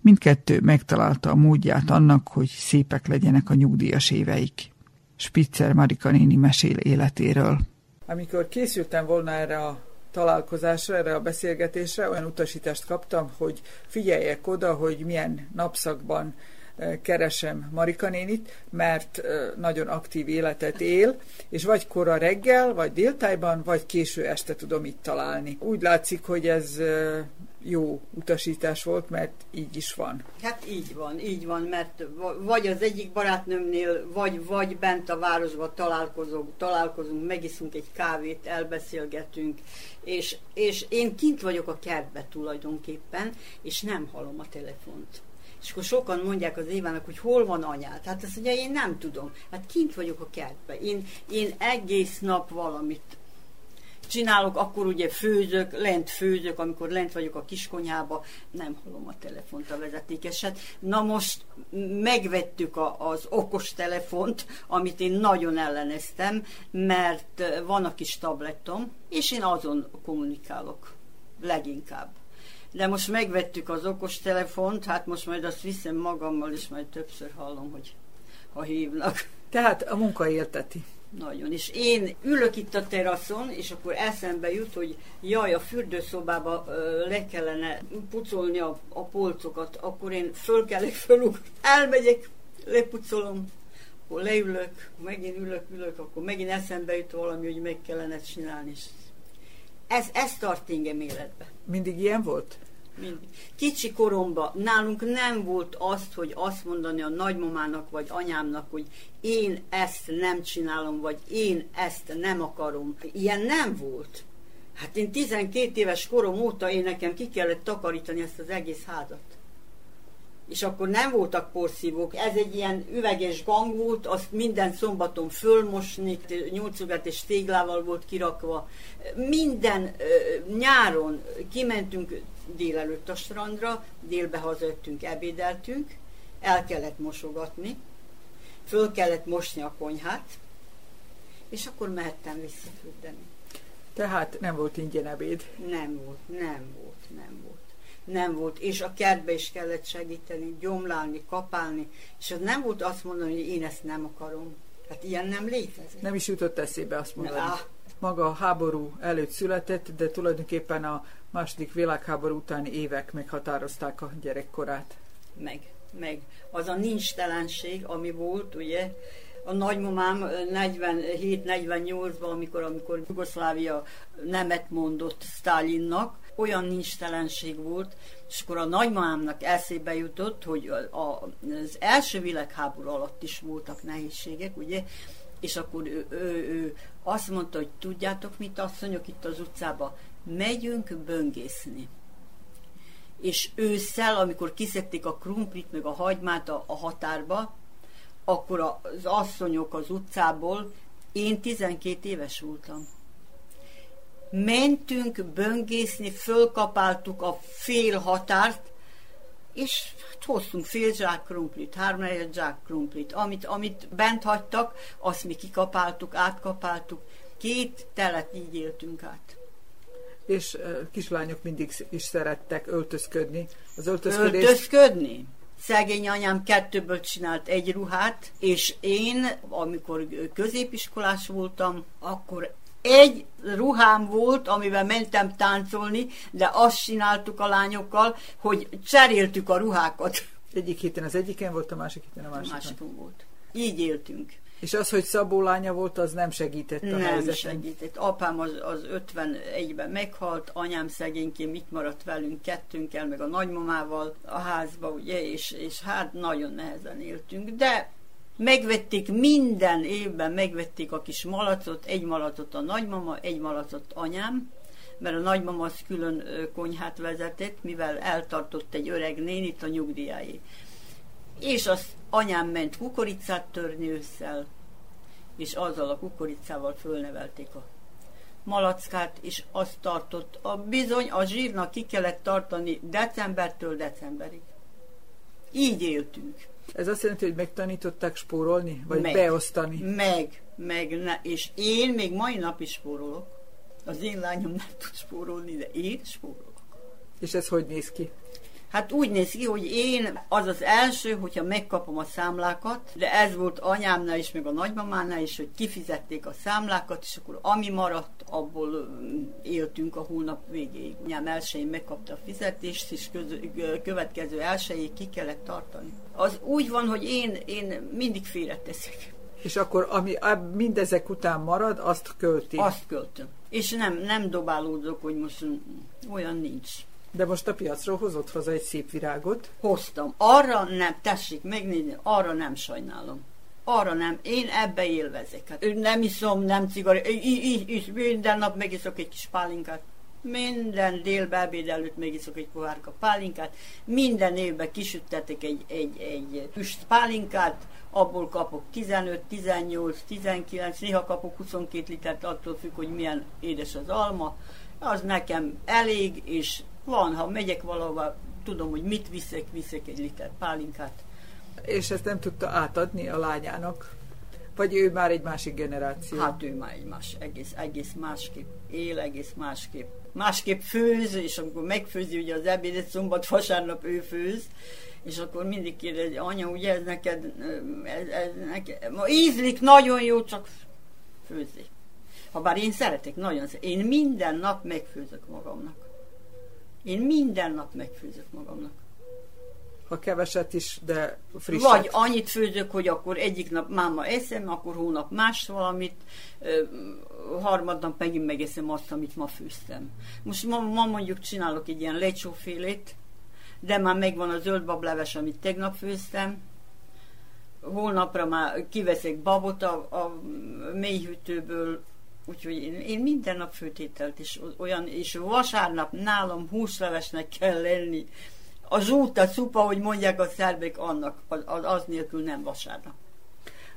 Mindkettő megtalálta a módját annak, hogy szépek legyenek a nyugdíjas éveik. Spitzer Marika néni mesél életéről. Amikor készültem volna erre a találkozásra, erre a beszélgetésre, olyan utasítást kaptam, hogy figyeljek oda, hogy milyen napszakban keresem Marika nénit, mert nagyon aktív életet él, és vagy kora reggel, vagy déltájban, vagy késő este tudom itt találni. Úgy látszik, hogy ez jó utasítás volt, mert így is van. Hát így van, így van, mert vagy az egyik barátnőmnél, vagy, vagy bent a városban találkozunk, találkozunk, megiszunk egy kávét, elbeszélgetünk, és, és én kint vagyok a kertbe tulajdonképpen, és nem hallom a telefont. És akkor sokan mondják az Évának, hogy hol van anyád. Hát azt mondja, én nem tudom. Hát kint vagyok a kertben. Én, én egész nap valamit csinálok, akkor ugye főzök, lent főzök, amikor lent vagyok a kiskonyába, nem hallom a telefont, a vezetékeset. Na most megvettük a, az okos telefont, amit én nagyon elleneztem, mert van a kis tablettom, és én azon kommunikálok leginkább de most megvettük az okos telefont, hát most majd azt viszem magammal, és majd többször hallom, hogy ha hívnak. Tehát a munka élteti. Nagyon. És én ülök itt a teraszon, és akkor eszembe jut, hogy jaj, a fürdőszobába ö, le kellene pucolni a, a polcokat, akkor én föl kellek fölug, elmegyek, lepucolom, akkor leülök, megint ülök, ülök, akkor megint eszembe jut valami, hogy meg kellene csinálni. Ez, ez tart engem életbe. Mindig ilyen volt? Mindig. Kicsi koromban nálunk nem volt azt, hogy azt mondani a nagymamának vagy anyámnak, hogy én ezt nem csinálom, vagy én ezt nem akarom. Ilyen nem volt. Hát én 12 éves korom óta én nekem ki kellett takarítani ezt az egész házat és akkor nem voltak porszívók, ez egy ilyen üveges gang volt, azt minden szombaton fölmosni, nyolcugat és téglával volt kirakva. Minden nyáron kimentünk délelőtt a strandra, délbe hazajöttünk, ebédeltünk, el kellett mosogatni, föl kellett mosni a konyhát, és akkor mehettem visszafürdeni. Tehát nem volt ingyen ebéd? Nem volt, nem volt, nem volt nem volt, és a kertbe is kellett segíteni, gyomlálni, kapálni, és az nem volt azt mondani, hogy én ezt nem akarom. Hát ilyen nem létezik. Nem is jutott eszébe azt mondani. Ne, Maga a háború előtt született, de tulajdonképpen a második világháború utáni évek meghatározták a gyerekkorát. Meg, meg. Az a nincstelenség, ami volt, ugye, a nagymamám 47-48-ban, amikor, amikor Jugoszlávia nemet mondott Stalinnak, olyan nincstelenség volt, és akkor a nagymamámnak eszébe jutott, hogy az első világháború alatt is voltak nehézségek, ugye, és akkor ő, ő, ő azt mondta, hogy tudjátok mit, asszonyok itt az utcába, megyünk böngészni. És ősszel, amikor kiszedték a krumplit, meg a hagymát a, a határba, akkor az asszonyok az utcából, én 12 éves voltam mentünk böngészni, fölkapáltuk a fél határt, és hát hoztunk fél zsák krumplit, három zsák krumplit. Amit, amit bent hagytak, azt mi kikapáltuk, átkapáltuk. Két telet így éltünk át. És kislányok mindig is szerettek öltözködni. Az öltözködés... Öltözködni? Szegény anyám kettőből csinált egy ruhát, és én, amikor középiskolás voltam, akkor egy ruhám volt, amivel mentem táncolni, de azt csináltuk a lányokkal, hogy cseréltük a ruhákat. Egyik héten az egyiken volt, a másik héten a másikon. A másikon volt. Így éltünk. És az, hogy Szabó lánya volt, az nem segített a Nem helyzeten. segített. Apám az, az 51-ben meghalt, anyám szegényként mit maradt velünk kettőnkkel, meg a nagymamával a házba, ugye, és, és hát nagyon nehezen éltünk. De megvették minden évben, megvették a kis malacot, egy malacot a nagymama, egy malacot anyám, mert a nagymama az külön konyhát vezetett, mivel eltartott egy öreg nénit a nyugdíjáé. És az anyám ment kukoricát törni ősszel, és azzal a kukoricával fölnevelték a malackát, és azt tartott. A bizony, a zsírnak ki kellett tartani decembertől decemberig. Így éltünk. Ez azt jelenti, hogy megtanították spórolni? Vagy meg, beosztani? Meg, meg, ne, és én még mai nap is spórolok. Az én lányom nem tud spórolni, de én spórolok. És ez hogy néz ki? Hát úgy néz ki, hogy én az az első, hogyha megkapom a számlákat, de ez volt anyámnál is, meg a nagymamánál is, hogy kifizették a számlákat, és akkor ami maradt, abból éltünk a hónap végéig. Anyám elsőjén megkapta a fizetést, és köz, következő elsőjéig ki kellett tartani. Az úgy van, hogy én, én mindig félreteszek. És akkor ami mindezek után marad, azt költi? Azt költöm. És nem, nem dobálódok, hogy most olyan nincs. De most a piacról hozott haza egy szép virágot? Hoztam. Arra nem, tessék megnézni, arra nem sajnálom. Arra nem, én ebbe élvezek. Hát, nem iszom, nem cigaret, minden nap megiszok egy kis pálinkát. Minden délbe ebéd előtt megiszok egy pohárka pálinkát. Minden évben kisüttetek egy, egy, egy füst pálinkát, abból kapok 15, 18, 19, néha kapok 22 litert, attól függ, hogy milyen édes az alma. Az nekem elég, és van, ha megyek valahova, tudom, hogy mit viszek, viszek egy liter pálinkát. És ezt nem tudta átadni a lányának? Vagy ő már egy másik generáció? Hát ő már egy más, egész, egész másképp él, egész másképp. Másképp főz, és amikor megfőzi ugye az ebédet, szombat, vasárnap ő főz, és akkor mindig kérdezi, anya, ugye ez neked, ez, ez neked, ma ízlik, nagyon jó, csak főzi. Habár én szeretek, nagyon. Én minden nap megfőzök magamnak. Én minden nap megfőzök magamnak. ha keveset is, de frisset. Vagy annyit főzök, hogy akkor egyik nap máma eszem, akkor hónap más valamit, harmadnap megint megeszem azt, amit ma főztem. Most ma, ma mondjuk csinálok egy ilyen lecsófélét, de már megvan a zöld bableves, amit tegnap főztem. Holnapra már kiveszek babot a, a mélyhűtőből, úgyhogy én, én minden nap főtételt is olyan, és vasárnap nálam húslevesnek kell lenni. A zsúta szupa, hogy mondják a szerbek, annak, az, az nélkül nem vasárnap.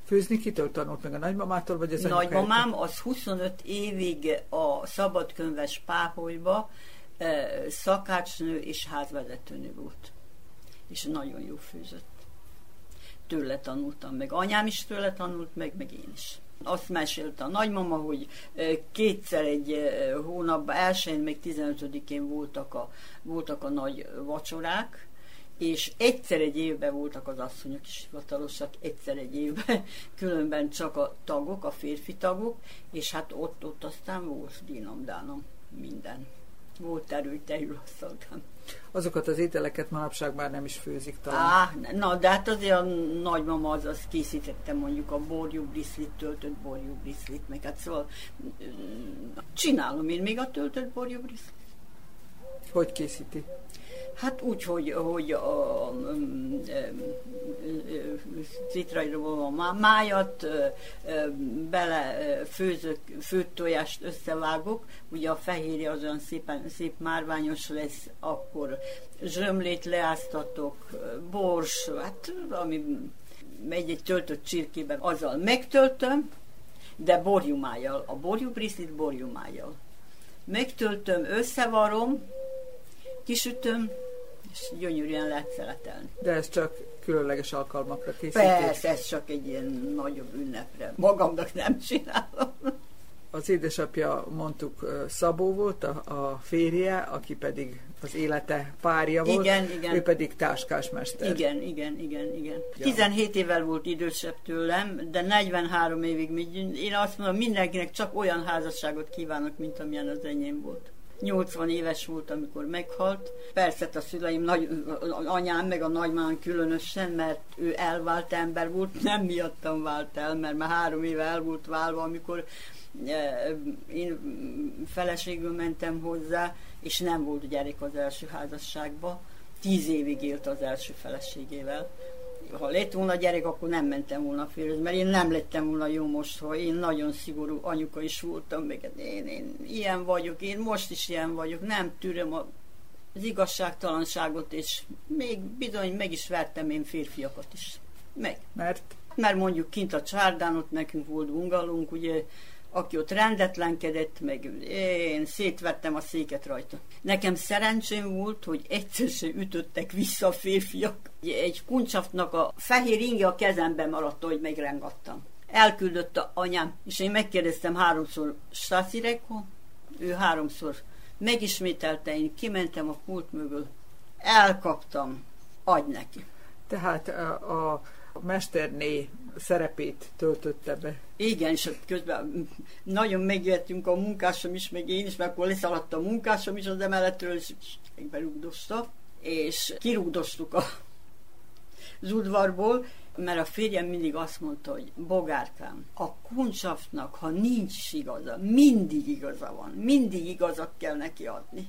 Főzni kitől tanult meg a nagymamától, vagy ez Nagymamám az 25 évig a szabadkönyves Páholyba szakácsnő és házvezetőnő volt. És nagyon jó főzött. Tőle tanultam meg. Anyám is tőle tanult meg, meg én is. Azt mesélte a nagymama, hogy kétszer egy hónapban, elsőn meg 15-én voltak a, voltak a nagy vacsorák, és egyszer egy évben voltak az asszonyok is hivatalosak, egyszer egy évben, <laughs> különben csak a tagok, a férfi tagok, és hát ott, ott aztán volt dínom-dánom minden volt terül asztaltam. Azokat az ételeket manapság már nem is főzik talán. Á, na, de hát azért a nagymama az, az készítette mondjuk a borjú briszlit, töltött borjú briszlit, meg hát szóval csinálom én még a töltött borjú briszlit. Hogy készíti? Hát úgy, hogy, hogy a, a, citrairól a májat, bele főzök, főtt tojást összevágok, ugye a fehérje az olyan szépen, szép márványos lesz, akkor zsömlét leáztatok, bors, hát ami megy egy töltött csirkében, azzal megtöltöm, de borjumájjal, a borjubrislit borjumájjal. Megtöltöm, összevarom, kisütöm, és gyönyörűen lehet szeletelni. De ez csak különleges alkalmakra készítés? Persze, ez csak egy ilyen nagyobb ünnepre. Magamnak nem csinálom. Az édesapja, mondtuk, Szabó volt, a, a férje, aki pedig az élete párja volt, igen, igen. ő pedig táskásmester. Igen, igen, igen, igen. Ja. 17 évvel volt idősebb tőlem, de 43 évig, én azt mondom, mindenkinek csak olyan házasságot kívánok, mint amilyen az enyém volt. 80 éves volt, amikor meghalt. Persze a szüleim, nagy, anyám meg a nagymám különösen, mert ő elvált ember volt, nem miattam vált el, mert már három éve el volt válva, amikor e, én feleségül mentem hozzá, és nem volt gyerek az első házasságban. Tíz évig élt az első feleségével ha lett volna gyerek, akkor nem mentem volna férőzni, mert én nem lettem volna jó most, ha én nagyon szigorú anyuka is voltam, meg én, én ilyen vagyok, én most is ilyen vagyok, nem tűröm a, az igazságtalanságot, és még bizony meg is vertem én férfiakat is. Meg. Mert? Mert mondjuk kint a csárdán ott nekünk volt bungalunk, ugye aki ott rendetlenkedett, meg én szétvettem a széket rajta. Nekem szerencsém volt, hogy egyszer se ütöttek vissza a férfiak. Egy kuncsaftnak a fehér inge a kezemben maradt, hogy megrengattam. Elküldött a anyám, és én megkérdeztem háromszor, Staszireko? Ő háromszor megismételte, én kimentem a pult mögül, elkaptam, adj neki. Tehát a, a mesterné szerepét töltötte be. Igen, és közben nagyon megjöttünk a munkásom is, meg én is, mert akkor leszaladt a munkásom is az emeletről, és berúgdosta, és kirúgdostuk a az udvarból, mert a férjem mindig azt mondta, hogy bogárkám, a kuncsafnak, ha nincs igaza, mindig igaza van, mindig igazat kell neki adni.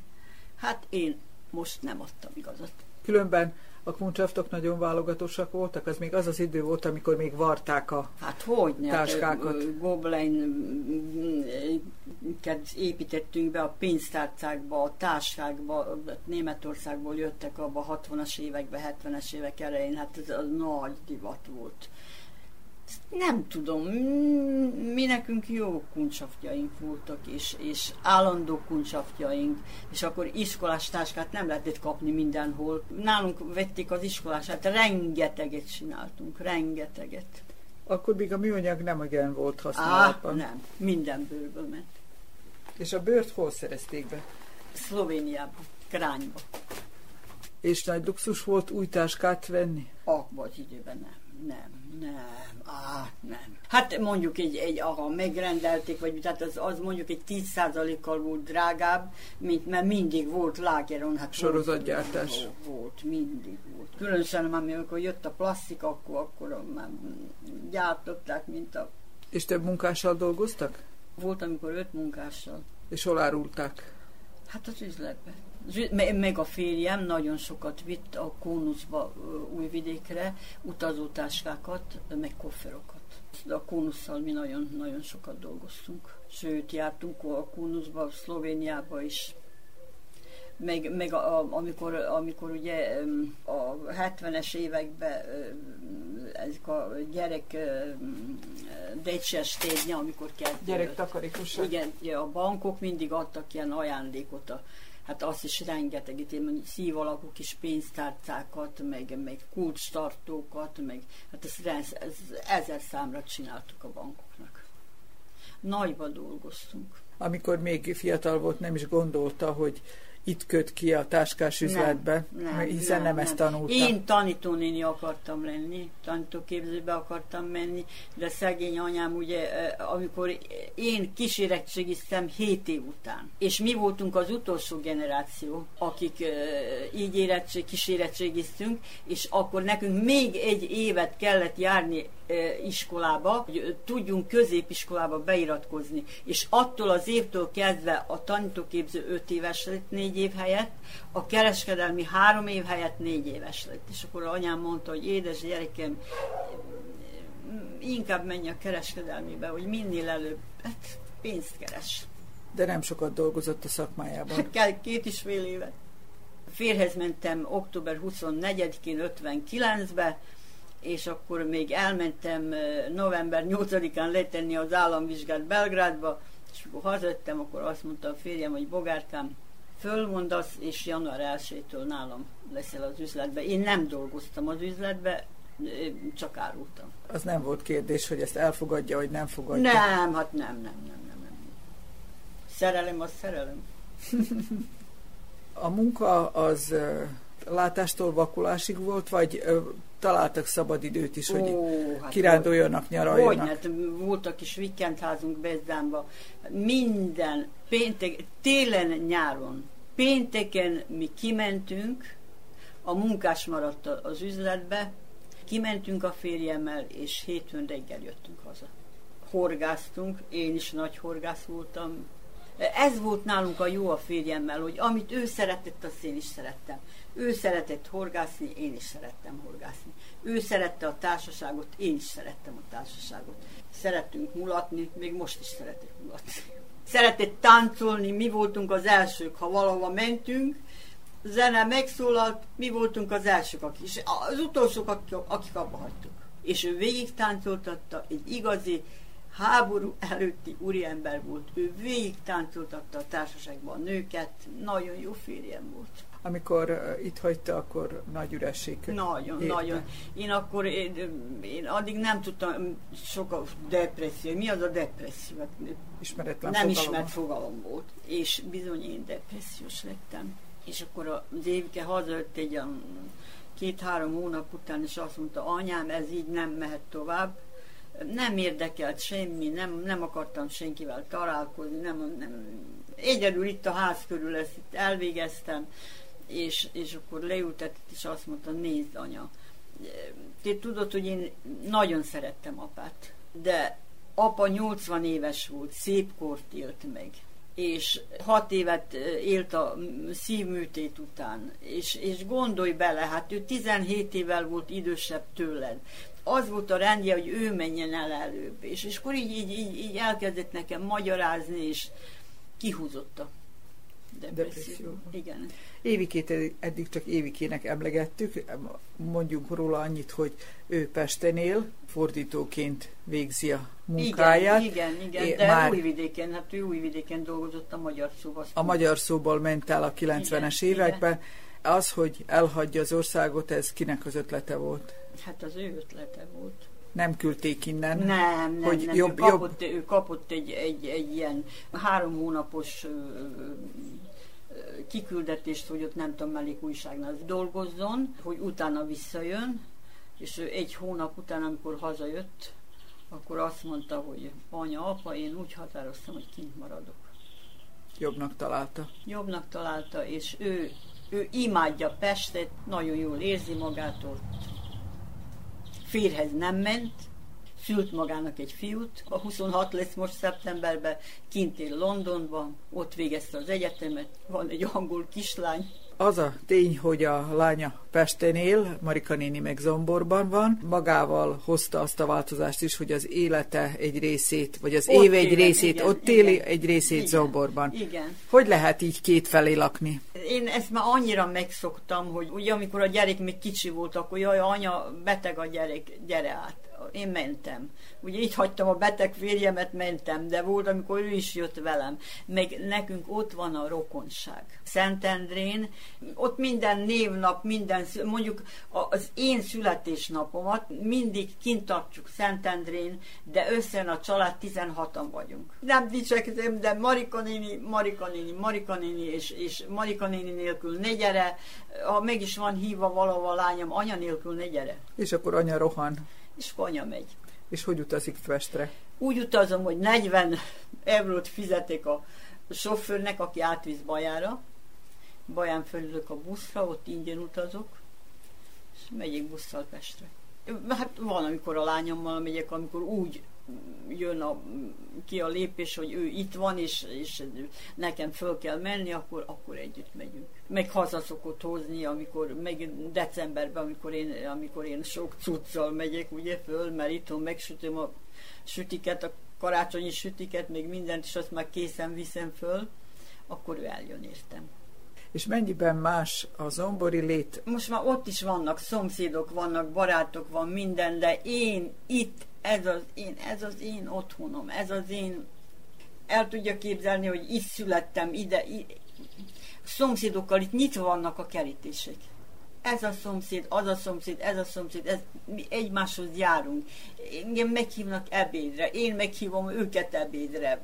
Hát én most nem adtam igazat. Különben a kuncsaftok nagyon válogatósak voltak? Az még az az idő volt, amikor még varták a hát hogy táskákat. Hát, Gobelin építettünk be a pénztárcákba, a táskákba, Németországból jöttek abba a 60-as években, 70-es évek elején, hát ez a nagy divat volt nem tudom, mi nekünk jó kuncsaftjaink voltak, és, és állandó kuncsaftjaink, és akkor iskolás táskát nem lehetett kapni mindenhol. Nálunk vették az iskolását, rengeteget csináltunk, rengeteget. Akkor még a műanyag nem igen volt használatban. Á, nem, minden bőrből ment. És a bőrt hol szerezték be? Szlovéniában, Krányba. És nagy luxus volt új táskát venni? Abban az időben nem nem, nem, á, nem. Hát mondjuk egy, egy aha, megrendelték, vagy tehát az, az mondjuk egy 10%-kal volt drágább, mint mert mindig volt lágeron. Hát Sorozatgyártás. Volt, volt, mindig volt. Különösen amikor jött a plastik, akkor, akkor már gyártották, mint a... És több munkással dolgoztak? Volt, amikor öt munkással. És hol árulták? Hát az üzletben meg a férjem nagyon sokat vitt a Kónuszba újvidékre, utazótáskákat, meg kofferokat. A Kónusszal mi nagyon, nagyon sokat dolgoztunk. Sőt, jártunk a Kónuszba, Szlovéniába is. Meg, meg a, amikor, amikor ugye a 70-es években ezek a gyerek decses ténye, amikor kell... Gyerek takarékosság. Igen, a bankok mindig adtak ilyen ajándékot a hát azt is rengeteg, itt én szív alakú kis pénztárcákat, meg, meg kulcstartókat, meg hát ezt, ez, ez, ezer számra csináltuk a bankoknak. Nagyba dolgoztunk. Amikor még fiatal volt, nem is gondolta, hogy itt köt ki a táskás üzletbe, nem, nem, hiszen nem, nem ezt tanultam. Én tanítónéni akartam lenni, tanítóképzőbe akartam menni, de szegény anyám ugye, amikor én kísérettségiztem 7 év után, és mi voltunk az utolsó generáció, akik így érettség, kísérettségiztünk, és akkor nekünk még egy évet kellett járni iskolába, hogy tudjunk középiskolába beiratkozni. És attól az évtől kezdve a tanítóképző 5 éves lett 4 év helyett, a kereskedelmi 3 év helyett 4 éves lett. És akkor anyám mondta, hogy édes gyerekem, inkább menj a kereskedelmibe, hogy minél előbb hát, pénzt keres. De nem sokat dolgozott a szakmájában. <laughs> Két és fél éve. Férhez mentem október 24-én 59-be, és akkor még elmentem november 8-án letenni az államvizsgát Belgrádba, és amikor hazajöttem, akkor azt mondta a férjem, hogy bogárkám, fölmondasz, és január 1-től nálam leszel az üzletbe. Én nem dolgoztam az üzletbe, csak árultam. Az nem volt kérdés, hogy ezt elfogadja, vagy nem fogadja? Nem, hát nem, nem, nem, nem. nem. Szerelem az szerelem. <laughs> a munka az látástól vakulásig volt, vagy találtak szabadidőt is, Ó, hogy hát kiránduljanak, nyaraljanak. Hogy, hát voltak is vikendházunk Bezdánban. Minden, péntek, télen, nyáron. Pénteken mi kimentünk, a munkás maradt az üzletbe, kimentünk a férjemmel, és hétfőn reggel jöttünk haza. Horgáztunk, én is nagy horgász voltam. Ez volt nálunk a jó a férjemmel, hogy amit ő szeretett, azt én is szerettem. Ő szeretett horgászni, én is szerettem horgászni. Ő szerette a társaságot, én is szerettem a társaságot. Szerettünk mulatni, még most is szeretek mulatni. Szeretett táncolni, mi voltunk az elsők, ha valahova mentünk, zene megszólalt, mi voltunk az elsők, akik, és az utolsók, akik, akik abba hagytuk. És ő végig táncoltatta, egy igazi háború előtti úriember volt. Ő végig táncoltatta a társaságban a nőket, nagyon jó férjem volt amikor itt hagyta, akkor nagy üresség. Nagyon, érte. nagyon. Én akkor, én, én addig nem tudtam, sok a depresszió. Mi az a depresszió? Hát, Ismeretlen Nem fogalom. ismert fogalom volt. És bizony én depressziós lettem. És akkor az évke hazajött egy két-három hónap után, és azt mondta, anyám, ez így nem mehet tovább. Nem érdekelt semmi, nem, nem akartam senkivel találkozni, nem, nem, egyedül itt a ház körül ezt itt elvégeztem és, és akkor leültetett, és azt mondta, nézd anya, te tudod, hogy én nagyon szerettem apát, de apa 80 éves volt, szép kort élt meg, és hat évet élt a szívműtét után, és, és gondolj bele, hát ő 17 évvel volt idősebb tőled. Az volt a rendje, hogy ő menjen el előbb, és, és akkor így, így, így elkezdett nekem magyarázni, és kihúzotta depresszió. depresszió. Igen. Évikét eddig csak Évikének emlegettük, mondjuk róla annyit, hogy ő Pesten él, fordítóként végzi a munkáját. Igen, igen, igen de már újvidéken, hát ő újvidéken dolgozott a magyar szóval. A magyar szóból ment el a 90-es években. Igen. Az, hogy elhagyja az országot, ez kinek az ötlete volt? Hát az ő ötlete volt nem küldték innen. Nem, nem, hogy nem. Jobb, ő, kapott, jobb... ő kapott egy, egy, egy ilyen három hónapos kiküldetést, hogy ott nem tudom, melyik újságnál dolgozzon, hogy utána visszajön, És egy hónap után, amikor hazajött, akkor azt mondta, hogy anya, apa, én úgy határoztam, hogy kint maradok. Jobbnak találta. Jobbnak találta, és ő, ő imádja Pestet, nagyon jól érzi magát ott. Férhez nem ment, szült magának egy fiút, a 26 lesz most szeptemberben, kint él Londonban, ott végezte az egyetemet, van egy angol kislány, az a tény, hogy a lánya Pesten él, Marika néni meg Zomborban van, magával hozta azt a változást is, hogy az élete egy részét, vagy az ott év egy élet, részét igen, ott éli, igen, egy részét igen, Zomborban. Igen. Hogy lehet így két felé lakni? Én ezt már annyira megszoktam, hogy ugye amikor a gyerek még kicsi volt, akkor jaj, anya, beteg a gyerek, gyere át én mentem. Ugye itt hagytam a beteg férjemet, mentem, de volt, amikor ő is jött velem. Meg nekünk ott van a rokonság. Szentendrén, ott minden névnap, minden, mondjuk az én születésnapomat mindig kint tartjuk Szentendrén, de összen a család 16-an vagyunk. Nem dicsekszem, de Marika néni, Marika néni, Marika néni, és, és Marika néni nélkül ne gyere, ha meg is van hívva valahol a lányom, anya nélkül ne gyere. És akkor anya rohan és Konya megy. És hogy utazik Pestre? Úgy utazom, hogy 40 eurót fizetek a sofőrnek, aki átvisz Bajára. Baján fölülök a buszra, ott ingyen utazok, és megyek busszal Pestre. Hát van, amikor a lányommal megyek, amikor úgy jön a, ki a lépés, hogy ő itt van, és, és nekem föl kell menni, akkor, akkor együtt megyünk. Meg haza szokott hozni, amikor, meg decemberben, amikor én, amikor én sok cuccal megyek, ugye föl, mert itthon megsütöm a sütiket, a karácsonyi sütiket, még mindent, és azt már készen viszem föl, akkor ő eljön értem. És mennyiben más a zombori lét? Most már ott is vannak szomszédok, vannak barátok, van minden, de én itt ez az én, ez az én otthonom, ez az én, el tudja képzelni, hogy itt születtem, ide, ide szomszédokkal itt nyitva vannak a kerítések. Ez a szomszéd, az a szomszéd, ez a szomszéd, ez, mi egymáshoz járunk. Engem meghívnak ebédre, én meghívom őket ebédre.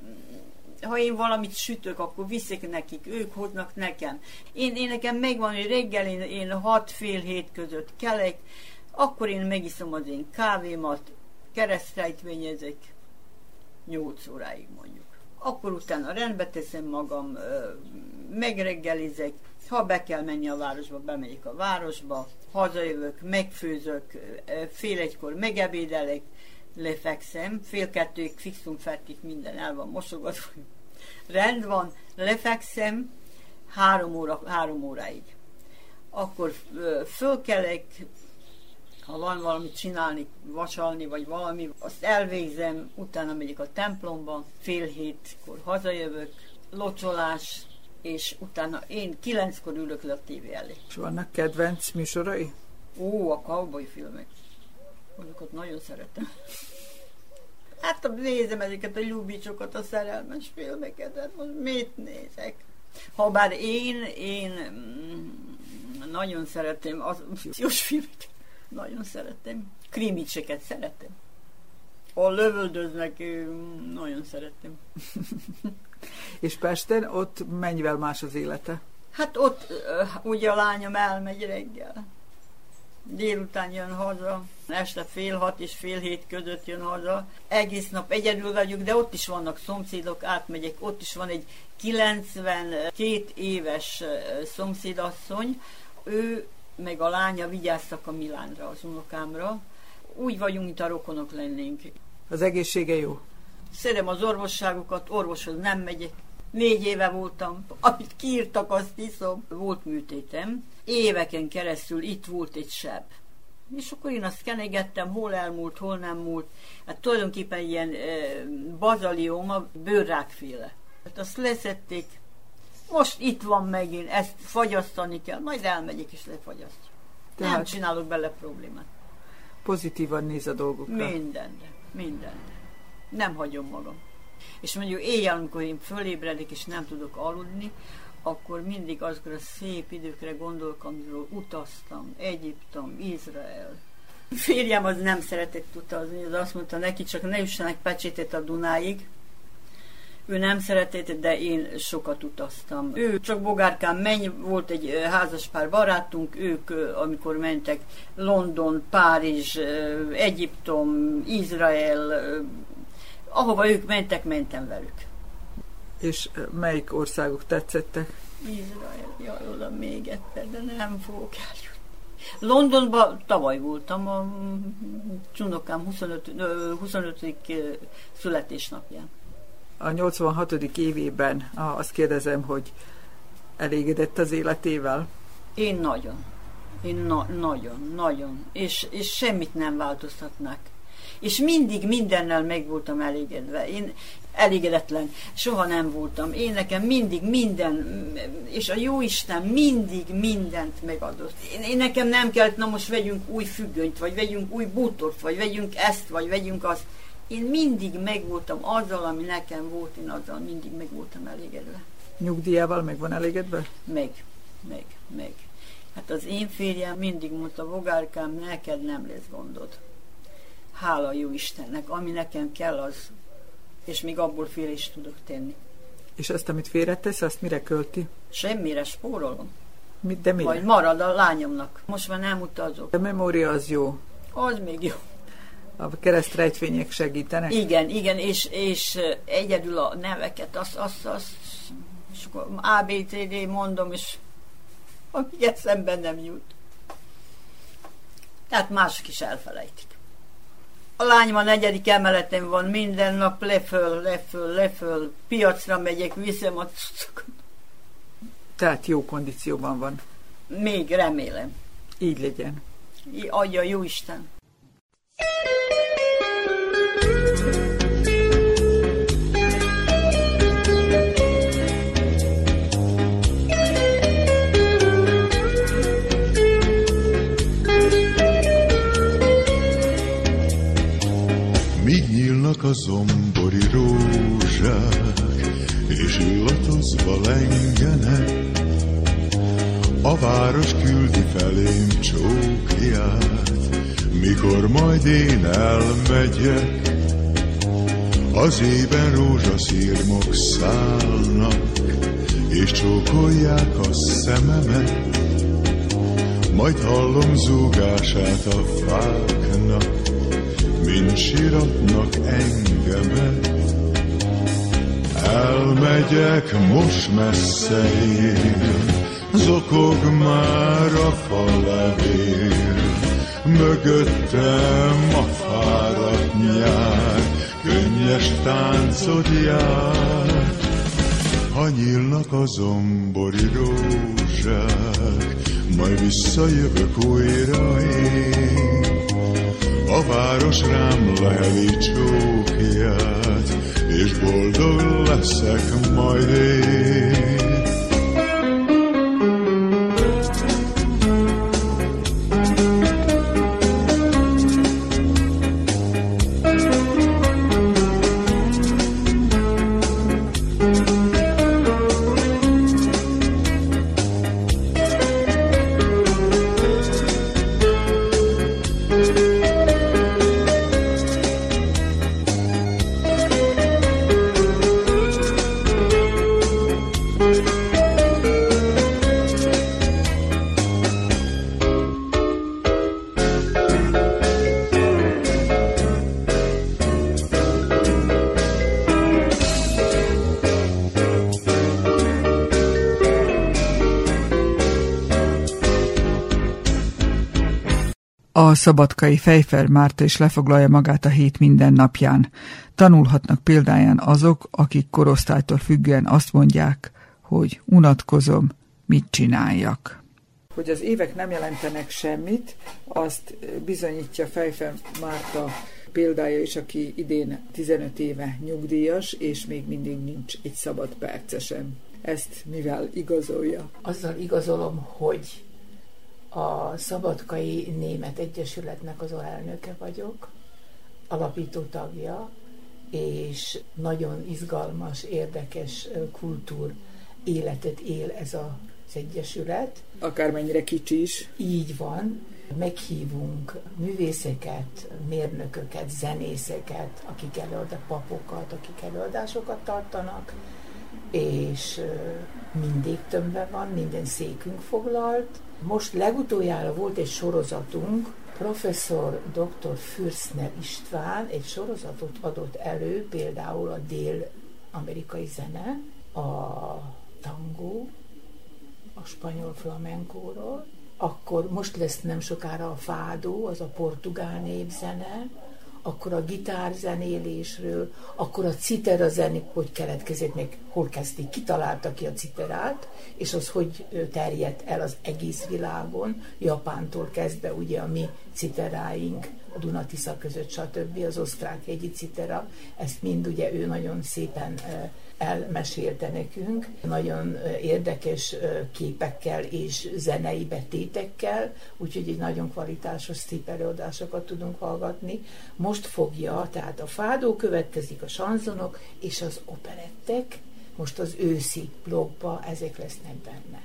Ha én valamit sütök, akkor viszek nekik, ők hoznak nekem. Én, én nekem megvan, hogy reggel én, én hat fél hét között kelek, akkor én megiszom az én kávémat, keresztrejtvényezek 8 óráig mondjuk. Akkor utána rendbe teszem magam, megreggelizek, ha be kell menni a városba, bemegyek a városba, hazajövök, megfőzök, fél egykor megebédelek, lefekszem, fél kettőig fixum fertik, minden el van mosogatva, <laughs> rend van, lefekszem, három, óra, három óráig. Akkor fölkelek, ha van valamit csinálni, vasalni, vagy valami, azt elvégzem, utána megyek a templomba, fél hétkor hazajövök, locsolás, és utána én kilenckor ülök le a tévé elé. És vannak kedvenc műsorai? Ó, a cowboy filmek. Azokat nagyon szeretem. <laughs> Hát nézem ezeket a lubicsokat, a szerelmes filmeket, hát most mit nézek? Habár én, én mm, nagyon szeretem az fiús filmeket. Nagyon szeretem. Krimicseket szeretem. A lövöldöznek, nagyon szeretem. <laughs> És Pesten ott mennyivel más az élete? Hát ott ugye a lányom elmegy reggel. Délután jön haza, este fél hat és fél hét között jön haza. Egész nap egyedül vagyok, de ott is vannak szomszédok, átmegyek. Ott is van egy 92 éves szomszédasszony. Ő meg a lánya vigyáztak a Milánra, az unokámra. Úgy vagyunk, mint a rokonok lennénk. Az egészsége jó? Szeretem az orvosságokat, orvoshoz nem megyek. Négy éve voltam, amit kiírtak, azt hiszem. Volt műtétem. Éveken keresztül itt volt egy seb. És akkor én azt kenegettem, hol elmúlt, hol nem múlt. Hát tulajdonképpen ilyen e, bazalioma, bőrrákféle. Hát azt leszették, most itt van megint, ezt fagyasztani kell, majd elmegyek és lefagyasztjuk. Tehát Nem csinálok bele problémát. Pozitívan néz a dolgokra. Mindenre, mindenre. Nem hagyom magam. És mondjuk éjjel, amikor én fölébredek és nem tudok aludni, akkor mindig azokra a szép időkre gondolok, amiről utaztam. Egyiptom, Izrael. Férjem az nem szeretett utazni, az azt mondta neki, csak ne üssenek pecsétet a Dunáig, Ő nem szeretett, de én sokat utaztam. Ő csak bogárkán menj, volt egy házaspár barátunk, ők amikor mentek London, Párizs, Egyiptom, Izrael, ahova ők mentek, mentem velük. És melyik országok tetszettek? Izrael, jaj, oda még egyszer, de nem fogok eljutni. Londonban tavaly voltam, a csunokám 25. 25. születésnapján. A 86. évében azt kérdezem, hogy elégedett az életével? Én nagyon. Én na- nagyon, nagyon. És, és semmit nem változtatnak. És mindig mindennel meg voltam elégedve. Én, elégedetlen. Soha nem voltam. Én nekem mindig minden, és a jó Isten mindig mindent megadott. Én, én nekem nem kellett, na most vegyünk új függönyt, vagy vegyünk új bútort, vagy vegyünk ezt, vagy vegyünk azt. Én mindig megvoltam azzal, ami nekem volt, én azzal mindig meg voltam elégedve. Nyugdíjával meg van elégedve? Meg, meg, meg. Hát az én férjem mindig mondta, Vogárkám, neked nem lesz gondod. Hála jó Istennek, ami nekem kell, az és még abból fél is tudok tenni. És azt, amit félretesz, azt mire költi? Semmire, spórolom. Mit, de mire? Vagy marad a lányomnak. Most már nem utazok. A memória az jó. Az még jó. A keresztrejtvények segítenek? Igen, igen, és, és egyedül a neveket, azt, azt, azt és akkor ABCD mondom, és aki eszemben nem jut. Tehát mások is elfelejtik. A lányom a negyedik emeleten van, minden nap leföl, leföl, leföl, piacra megyek, viszem a cuccokat. Tehát jó kondícióban van. Még remélem. Így legyen. Adja jó Isten. Nyílnak a zombori rózsák, és illatozva lengenek. A város küldi felém csókját, mikor majd én elmegyek. Az éven rózsaszírmok szállnak, és csókolják a szememet. Majd hallom zúgását a fáknak, mint siratnak engemet. Elmegyek most messze én, zokog már a falevél, mögöttem a fáradt nyár, könnyes táncot jár. Ha nyílnak a zombori rózsák, majd visszajövök újra én, a város rám leheli csókját, és boldog leszek majd én. Szabadkai Fejfer Márta is lefoglalja magát a hét minden napján. Tanulhatnak példáján azok, akik korosztálytól függően azt mondják, hogy unatkozom, mit csináljak. Hogy az évek nem jelentenek semmit, azt bizonyítja Fejfer Márta példája is, aki idén 15 éve nyugdíjas, és még mindig nincs egy szabad percesen. Ezt mivel igazolja? Azzal igazolom, hogy a Szabadkai Német Egyesületnek az alelnöke vagyok, alapító tagja, és nagyon izgalmas, érdekes kultúr életet él ez az egyesület. Akármennyire kicsi is. Így van, meghívunk művészeket, mérnököket, zenészeket, akik előadnak, papokat, akik előadásokat tartanak, és mindig tömbben van, minden székünk foglalt. Most legutoljára volt egy sorozatunk, professzor dr. Fürszner István egy sorozatot adott elő, például a dél-amerikai zene, a tangó, a spanyol flamenkóról, akkor most lesz nem sokára a fádó, az a portugál népzene, akkor a gitárzenélésről, akkor a citera zenék hogy keletkezett, még hol kezdték, kitalálta ki a citerát, és az hogy terjedt el az egész világon, Japántól kezdve ugye a mi citeráink, a Dunatisza között, stb. az osztrák egyi citera, ezt mind ugye ő nagyon szépen elmesélte nekünk, nagyon érdekes képekkel és zenei betétekkel, úgyhogy egy nagyon kvalitásos szép előadásokat tudunk hallgatni. Most fogja, tehát a fádó következik, a sanzonok és az operettek, most az őszi blogba ezek lesznek benne.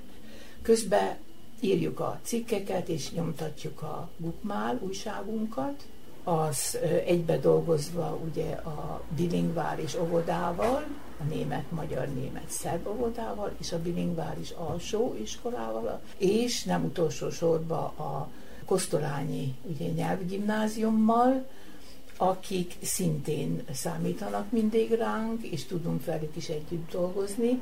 Közben írjuk a cikkeket, és nyomtatjuk a Gukmál újságunkat, az egybe dolgozva ugye a bilingvális óvodával, a német, magyar, német, szerb óvodával, és a bilingvális alsó iskolával, és nem utolsó sorban a Kosztolányi ugye, nyelvgimnáziummal, akik szintén számítanak mindig ránk, és tudunk velük is együtt dolgozni,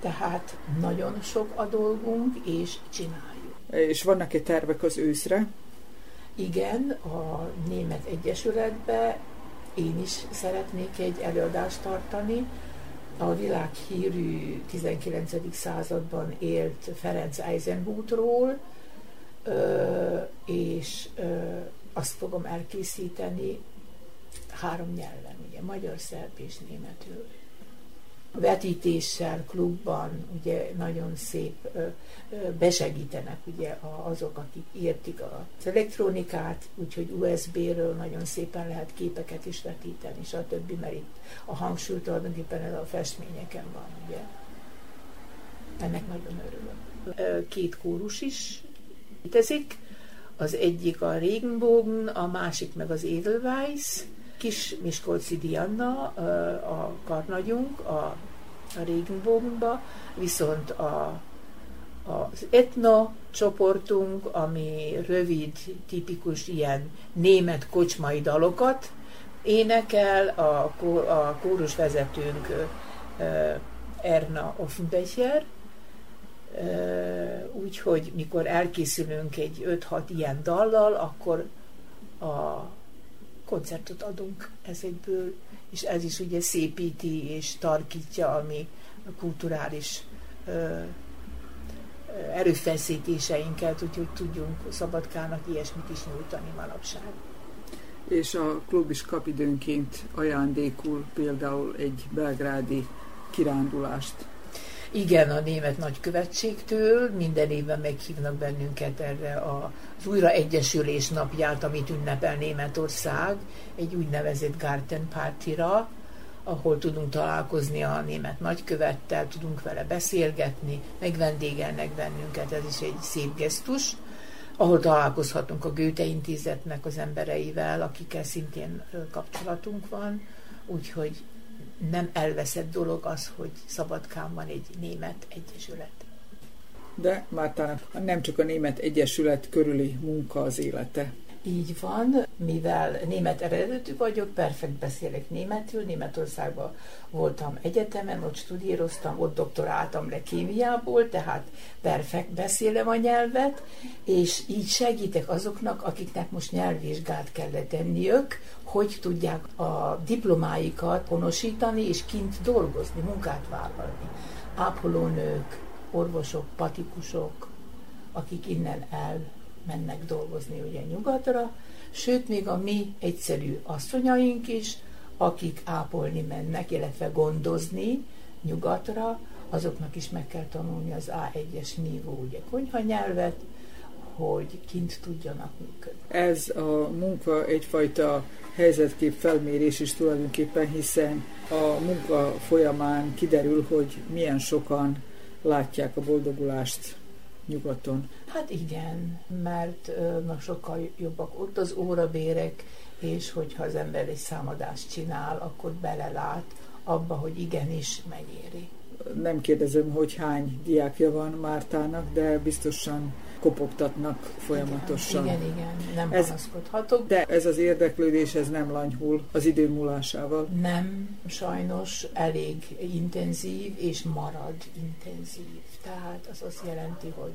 tehát nagyon sok a dolgunk, és csináljuk. És vannak-e tervek az őszre? Igen, a Német Egyesületbe én is szeretnék egy előadást tartani. A világhírű 19. században élt Ferenc Eisenhutról, és azt fogom elkészíteni három nyelven, ugye, magyar, szerb és németül vetítéssel, klubban ugye nagyon szép besegítenek ugye azok, akik értik az elektronikát, úgyhogy USB-ről nagyon szépen lehet képeket is vetíteni, stb. mert itt a hangsúly tulajdonképpen a festményeken van, ugye. Ennek nagyon örülök. Két kórus is létezik, az egyik a Regenbogen, a másik meg az Edelweiss, kis Miskolci Diana, a karnagyunk, a, a Regenbogenba, viszont a, az etno csoportunk, ami rövid, tipikus ilyen német kocsmai dalokat énekel, a, a kórus vezetőnk Erna Offenbecher, úgyhogy mikor elkészülünk egy 5-6 ilyen dallal, akkor a koncertot adunk ezekből, és ez is ugye szépíti és tarkítja a mi kulturális ö, erőfeszítéseinket, úgyhogy tudjunk Szabadkának ilyesmit is nyújtani manapság. És a klub is kap időnként ajándékul például egy belgrádi kirándulást igen, a német nagykövetségtől minden évben meghívnak bennünket erre az újraegyesülés napját, amit ünnepel Németország, egy úgynevezett Garten ahol tudunk találkozni a német nagykövettel, tudunk vele beszélgetni, megvendégelnek bennünket, ez is egy szép gesztus, ahol találkozhatunk a Goethe intézetnek az embereivel, akikkel szintén kapcsolatunk van, úgyhogy nem elveszett dolog az, hogy Szabadkán van egy német egyesület. De Mártának nem csak a német egyesület körüli munka az élete. Így van, mivel német eredetű vagyok, perfekt beszélek németül, Németországban voltam egyetemen, ott studíroztam, ott doktoráltam le kémiából, tehát perfekt beszélem a nyelvet, és így segítek azoknak, akiknek most nyelvvizsgát kellett tenniük, hogy tudják a diplomáikat honosítani, és kint dolgozni, munkát vállalni. Ápolónők, orvosok, patikusok, akik innen elmennek dolgozni ugye nyugatra, sőt, még a mi egyszerű asszonyaink is, akik ápolni mennek, illetve gondozni nyugatra, azoknak is meg kell tanulni az A1-es nívó, ugye konyha nyelvet, hogy kint tudjanak működni. Ez a munka egyfajta helyzetkép felmérés is tulajdonképpen, hiszen a munka folyamán kiderül, hogy milyen sokan látják a boldogulást nyugaton. Hát igen, mert na, sokkal jobbak ott az órabérek, és hogyha az ember egy számadást csinál, akkor belelát abba, hogy igenis megéri. Nem kérdezem, hogy hány diákja van Mártának, de biztosan kopogtatnak folyamatosan. Igen, igen, igen nem ez, panaszkodhatok. De ez az érdeklődés, ez nem lanyhul az idő múlásával? Nem, sajnos elég intenzív, és marad intenzív. Tehát az azt jelenti, hogy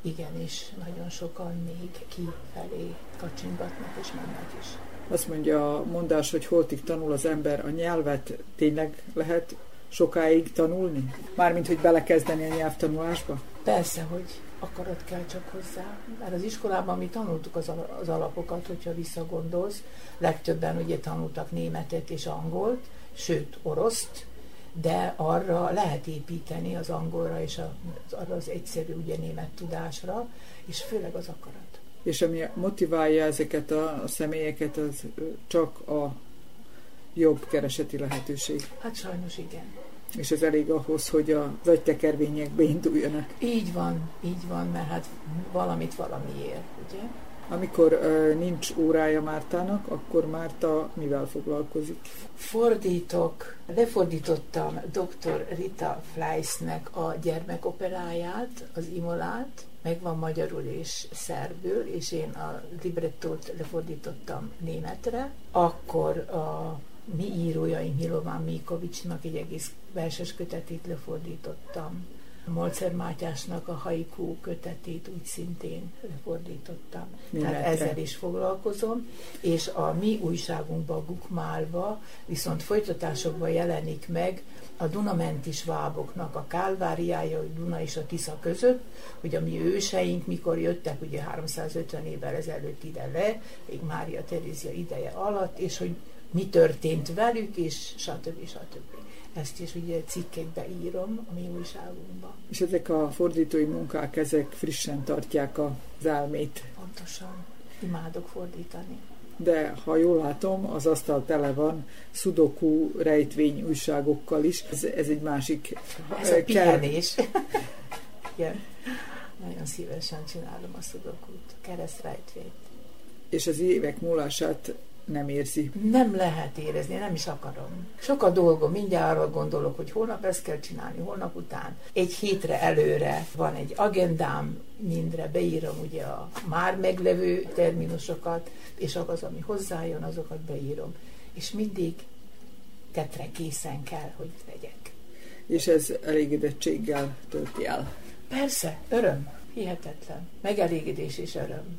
igenis, nagyon sokan még kifelé kacsingatnak és mennek is. Azt mondja a mondás, hogy holtig tanul az ember a nyelvet, tényleg lehet sokáig tanulni? Mármint, hogy belekezdeni a nyelvtanulásba? Persze, hogy akarat kell csak hozzá. Mert az iskolában mi tanultuk az, az alapokat, hogyha visszagondolsz. Legtöbben ugye tanultak németet és angolt, sőt oroszt, de arra lehet építeni az angolra és az, arra az egyszerű ugye német tudásra, és főleg az akarat. És ami motiválja ezeket a személyeket, az csak a jobb kereseti lehetőség. Hát sajnos igen. És ez elég ahhoz, hogy az agytekervényekbe induljanak. Így van, így van, mert hát valamit valamiért, ugye? Amikor uh, nincs órája Mártának, akkor Márta mivel foglalkozik? Fordítok, lefordítottam dr. Rita Fleisznek a gyermekoperáját, az Imolát, megvan magyarul és szerbül, és én a librettót lefordítottam németre. Akkor a mi írójaink Milován Mikovicsnak egy egész verses kötetét lefordítottam. Molcer Mátyásnak a haiku kötetét úgy szintén lefordítottam. Németre. Tehát ezzel is foglalkozom, és a mi újságunkban, Gukmálva viszont folytatásokban jelenik meg a Dunamenti sváboknak a kálváriája, a Duna és a Tisza között, hogy a mi őseink mikor jöttek, ugye 350 évvel ezelőtt ide le, még Mária Terézia ideje alatt, és hogy mi történt velük, és stb. stb. Ezt is ugye cikkekbe írom a mi újságunkban. És ezek a fordítói munkák, ezek frissen tartják az elmét. Pontosan. Imádok fordítani. De ha jól látom, az asztal tele van szudoku rejtvény újságokkal is. Ez, ez egy másik... Ez a pihenés. <laughs> Igen. Nagyon szívesen csinálom a szudokút, keresztrejtvényt. És az évek múlását nem érzi. Nem lehet érezni, nem is akarom. Sok a dolgom, mindjárt arra gondolok, hogy holnap ezt kell csinálni, holnap után. Egy hétre előre van egy agendám, mindre beírom ugye a már meglevő terminusokat, és az, ami hozzájön, azokat beírom. És mindig tetre készen kell, hogy legyek. És ez elégedettséggel tölti el? Persze, öröm. Hihetetlen. Megelégedés és öröm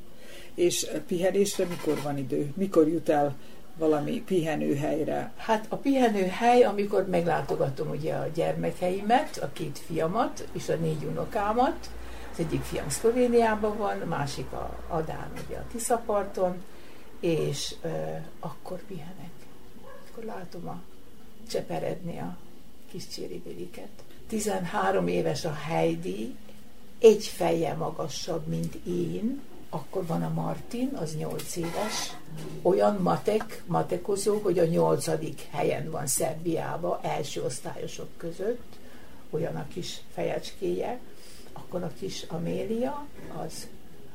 és pihenésre mikor van idő? Mikor jut el valami pihenőhelyre? Hát a pihenőhely, amikor meglátogatom ugye a gyermekeimet, a két fiamat és a négy unokámat, az egyik fiam Szlovéniában van, a másik a Adán ugye a Tiszaparton, és uh, akkor pihenek. Akkor látom a cseperedni a kis csiribiriket. 13 éves a Heidi, egy feje magasabb, mint én, akkor van a Martin, az 8 éves, olyan matek, matekozó, hogy a nyolcadik helyen van Szerbiába, első osztályosok között, olyan a kis fejecskéje, akkor a kis Amélia, az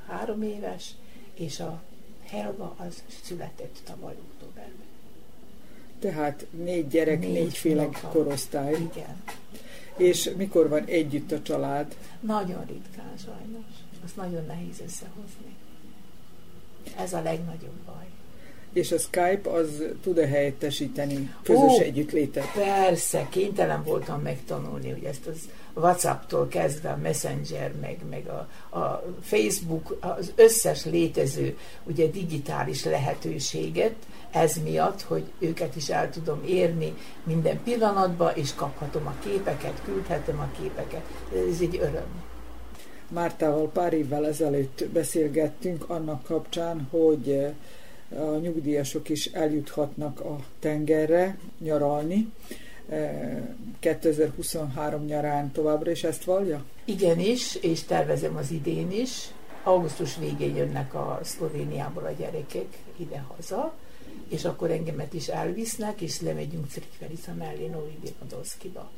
három éves, és a Helga az született tavaly októberben. Tehát négy gyerek, négy, négyféle napa. korosztály. Igen. És mikor van együtt a család? Nagyon ritkán sajnos. Azt nagyon nehéz összehozni. Ez a legnagyobb baj. És a Skype az tud-e helyettesíteni közös Ó, együttlétet? Persze, kénytelen voltam megtanulni, hogy ezt az WhatsApp-tól kezdve a Messenger, meg, meg a, a Facebook, az összes létező ugye digitális lehetőséget, ez miatt, hogy őket is el tudom érni minden pillanatban, és kaphatom a képeket, küldhetem a képeket. Ez egy öröm. Mártával pár évvel ezelőtt beszélgettünk annak kapcsán, hogy eh, a nyugdíjasok is eljuthatnak a tengerre nyaralni. 2023 eh, nyarán továbbra is ezt vallja? Igenis, és tervezem az idén is. Augusztus végén jönnek a Szlovéniából a gyerekek ide-haza, és akkor engemet is elvisznek, és lemegyünk Crikverica mellé Novi Podolszkiba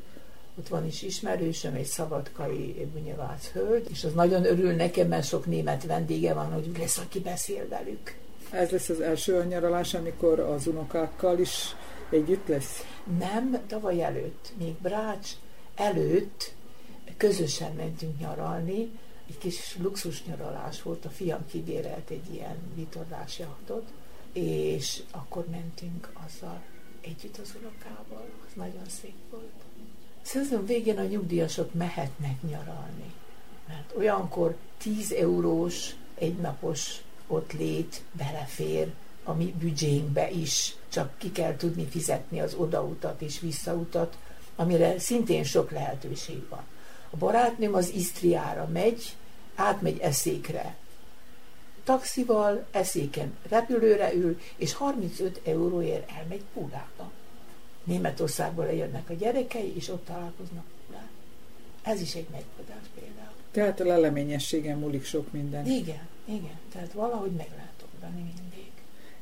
ott van is ismerősöm, egy szabadkai bunyavác hölgy, és az nagyon örül nekem, mert sok német vendége van, hogy lesz, aki beszél velük. Ez lesz az első nyaralás, amikor az unokákkal is együtt lesz? Nem, tavaly előtt, még Brács előtt közösen mentünk nyaralni, egy kis luxus nyaralás volt, a fiam kibérelt egy ilyen vitorlás jachtot, és akkor mentünk azzal együtt az unokával, az nagyon szép volt. Szezon végén a nyugdíjasok mehetnek nyaralni, mert olyankor 10 eurós egynapos ott lét belefér a mi büdzsénkbe is, csak ki kell tudni fizetni az odautat és visszautat, amire szintén sok lehetőség van. A barátnőm az Isztriára megy, átmegy eszékre. Taxival eszéken repülőre ül, és 35 euróért elmegy Púlába. Németországból lejönnek a gyerekei, és ott találkoznak Púlán. Ez is egy megbadás például. Tehát a leleményességen múlik sok minden. Igen, igen. Tehát valahogy meg lehet oldani mindig.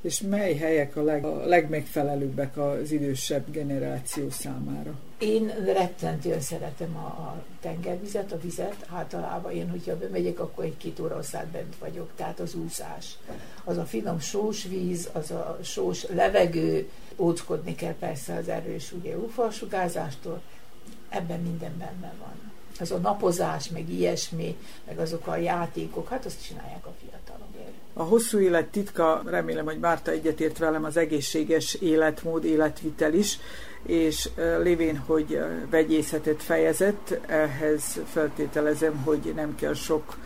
És mely helyek a, leg, a legmegfelelőbbek az idősebb generáció számára? Én rettentően szeretem a, a tengervizet, a vizet. Általában én, hogyha bemegyek, akkor egy-két óra bent vagyok. Tehát az úszás. Az a finom sós víz, az a sós levegő, óckodni kell persze az erős ugye ufalsugárzástól, ebben minden benne van. Az a napozás, meg ilyesmi, meg azok a játékok, hát azt csinálják a fiatalok. A hosszú élet titka, remélem, hogy Márta egyetért velem, az egészséges életmód, életvitel is, és lévén, hogy vegyészetet fejezett, ehhez feltételezem, hogy nem kell sok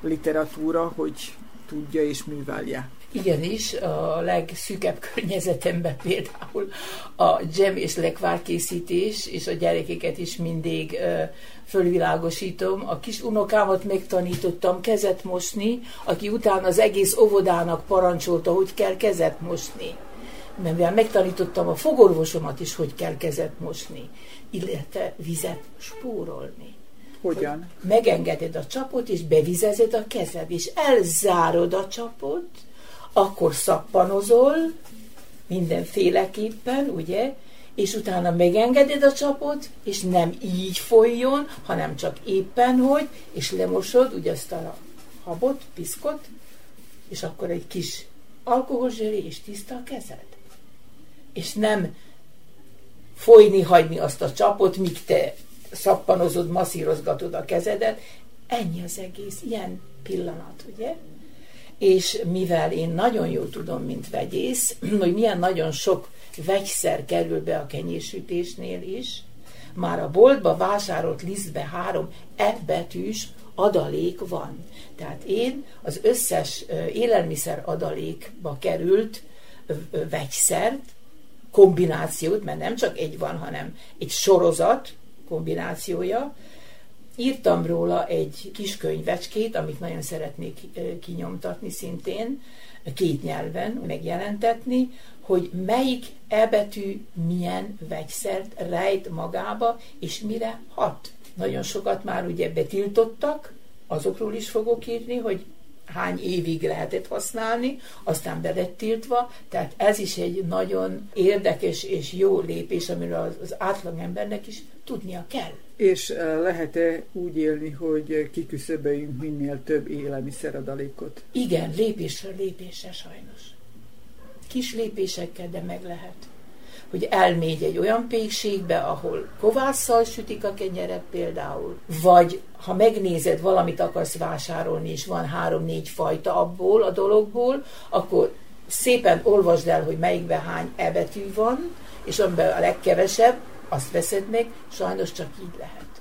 literatúra, hogy tudja és művelje. Igenis, a legszűkebb <laughs> környezetemben például a gem és lekvárkészítés, és a gyerekeket is mindig fölvilágosítom. A kis unokámat megtanítottam kezet mosni, aki utána az egész óvodának parancsolta, hogy kell kezet mosni. Mert megtanítottam a fogorvosomat is, hogy kell kezet mosni, illetve vizet spórolni. Hogyan? Hogy megengeded a csapot, és bevizezed a kezed, és elzárod a csapot, akkor szappanozol, mindenféleképpen, ugye, és utána megengeded a csapot, és nem így folyjon, hanem csak éppen hogy, és lemosod ugye ezt a habot, piszkot, és akkor egy kis alkoholzseli, és tiszta a kezed. És nem folyni hagyni azt a csapot, míg te szappanozod, masszírozgatod a kezedet. Ennyi az egész, ilyen pillanat, ugye? És mivel én nagyon jól tudom, mint vegyész, <clears throat> hogy milyen nagyon sok vegyszer kerül be a kenyérsütésnél is, már a boltba vásárolt lisztbe három E betűs adalék van. Tehát én az összes élelmiszer adalékba került vegyszert, kombinációt, mert nem csak egy van, hanem egy sorozat kombinációja, írtam róla egy kis könyvecskét, amit nagyon szeretnék kinyomtatni szintén, két nyelven megjelentetni, hogy melyik ebetű milyen vegyszert rejt magába, és mire hat. Nagyon sokat már ugye betiltottak, azokról is fogok írni, hogy hány évig lehetett használni, aztán be lett tiltva, tehát ez is egy nagyon érdekes és jó lépés, amiről az átlagembernek is tudnia kell. És eh, lehet-e úgy élni, hogy kiküszöböljünk minél több élelmiszeradalékot? Igen, lépésről lépésre sajnos. Kis lépésekkel, de meg lehet. Hogy elmégy egy olyan pékségbe, ahol kovásszal sütik a kenyeret például, vagy ha megnézed, valamit akarsz vásárolni, és van három-négy fajta abból a dologból, akkor szépen olvasd el, hogy melyikben hány ebetű van, és amiben a legkevesebb, azt veszed meg, sajnos csak így lehet.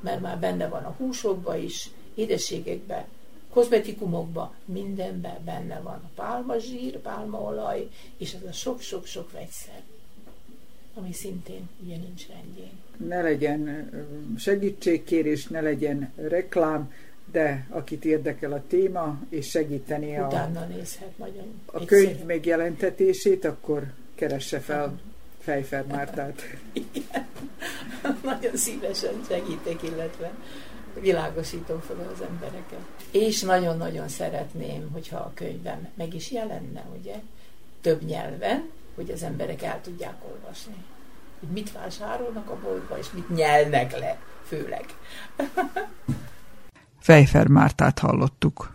Mert már benne van a húsokba is, édességekbe, kozmetikumokba, mindenben benne van a pálmazsír, pálmaolaj, és ez a sok-sok-sok vegyszer, ami szintén ugye nincs rendjén. Ne legyen segítségkérés, ne legyen reklám, de akit érdekel a téma, és segíteni a, nézhet nagyon a könyv megjelentetését, akkor keresse fel Fejfer Mártát. Igen. <laughs> Nagyon szívesen segítek, illetve világosítom fel az embereket. És nagyon-nagyon szeretném, hogyha a könyvem meg is jelenne, ugye, több nyelven, hogy az emberek el tudják olvasni. Hogy mit vásárolnak a boltba, és mit nyelnek le, főleg. Fejfer Mártát hallottuk.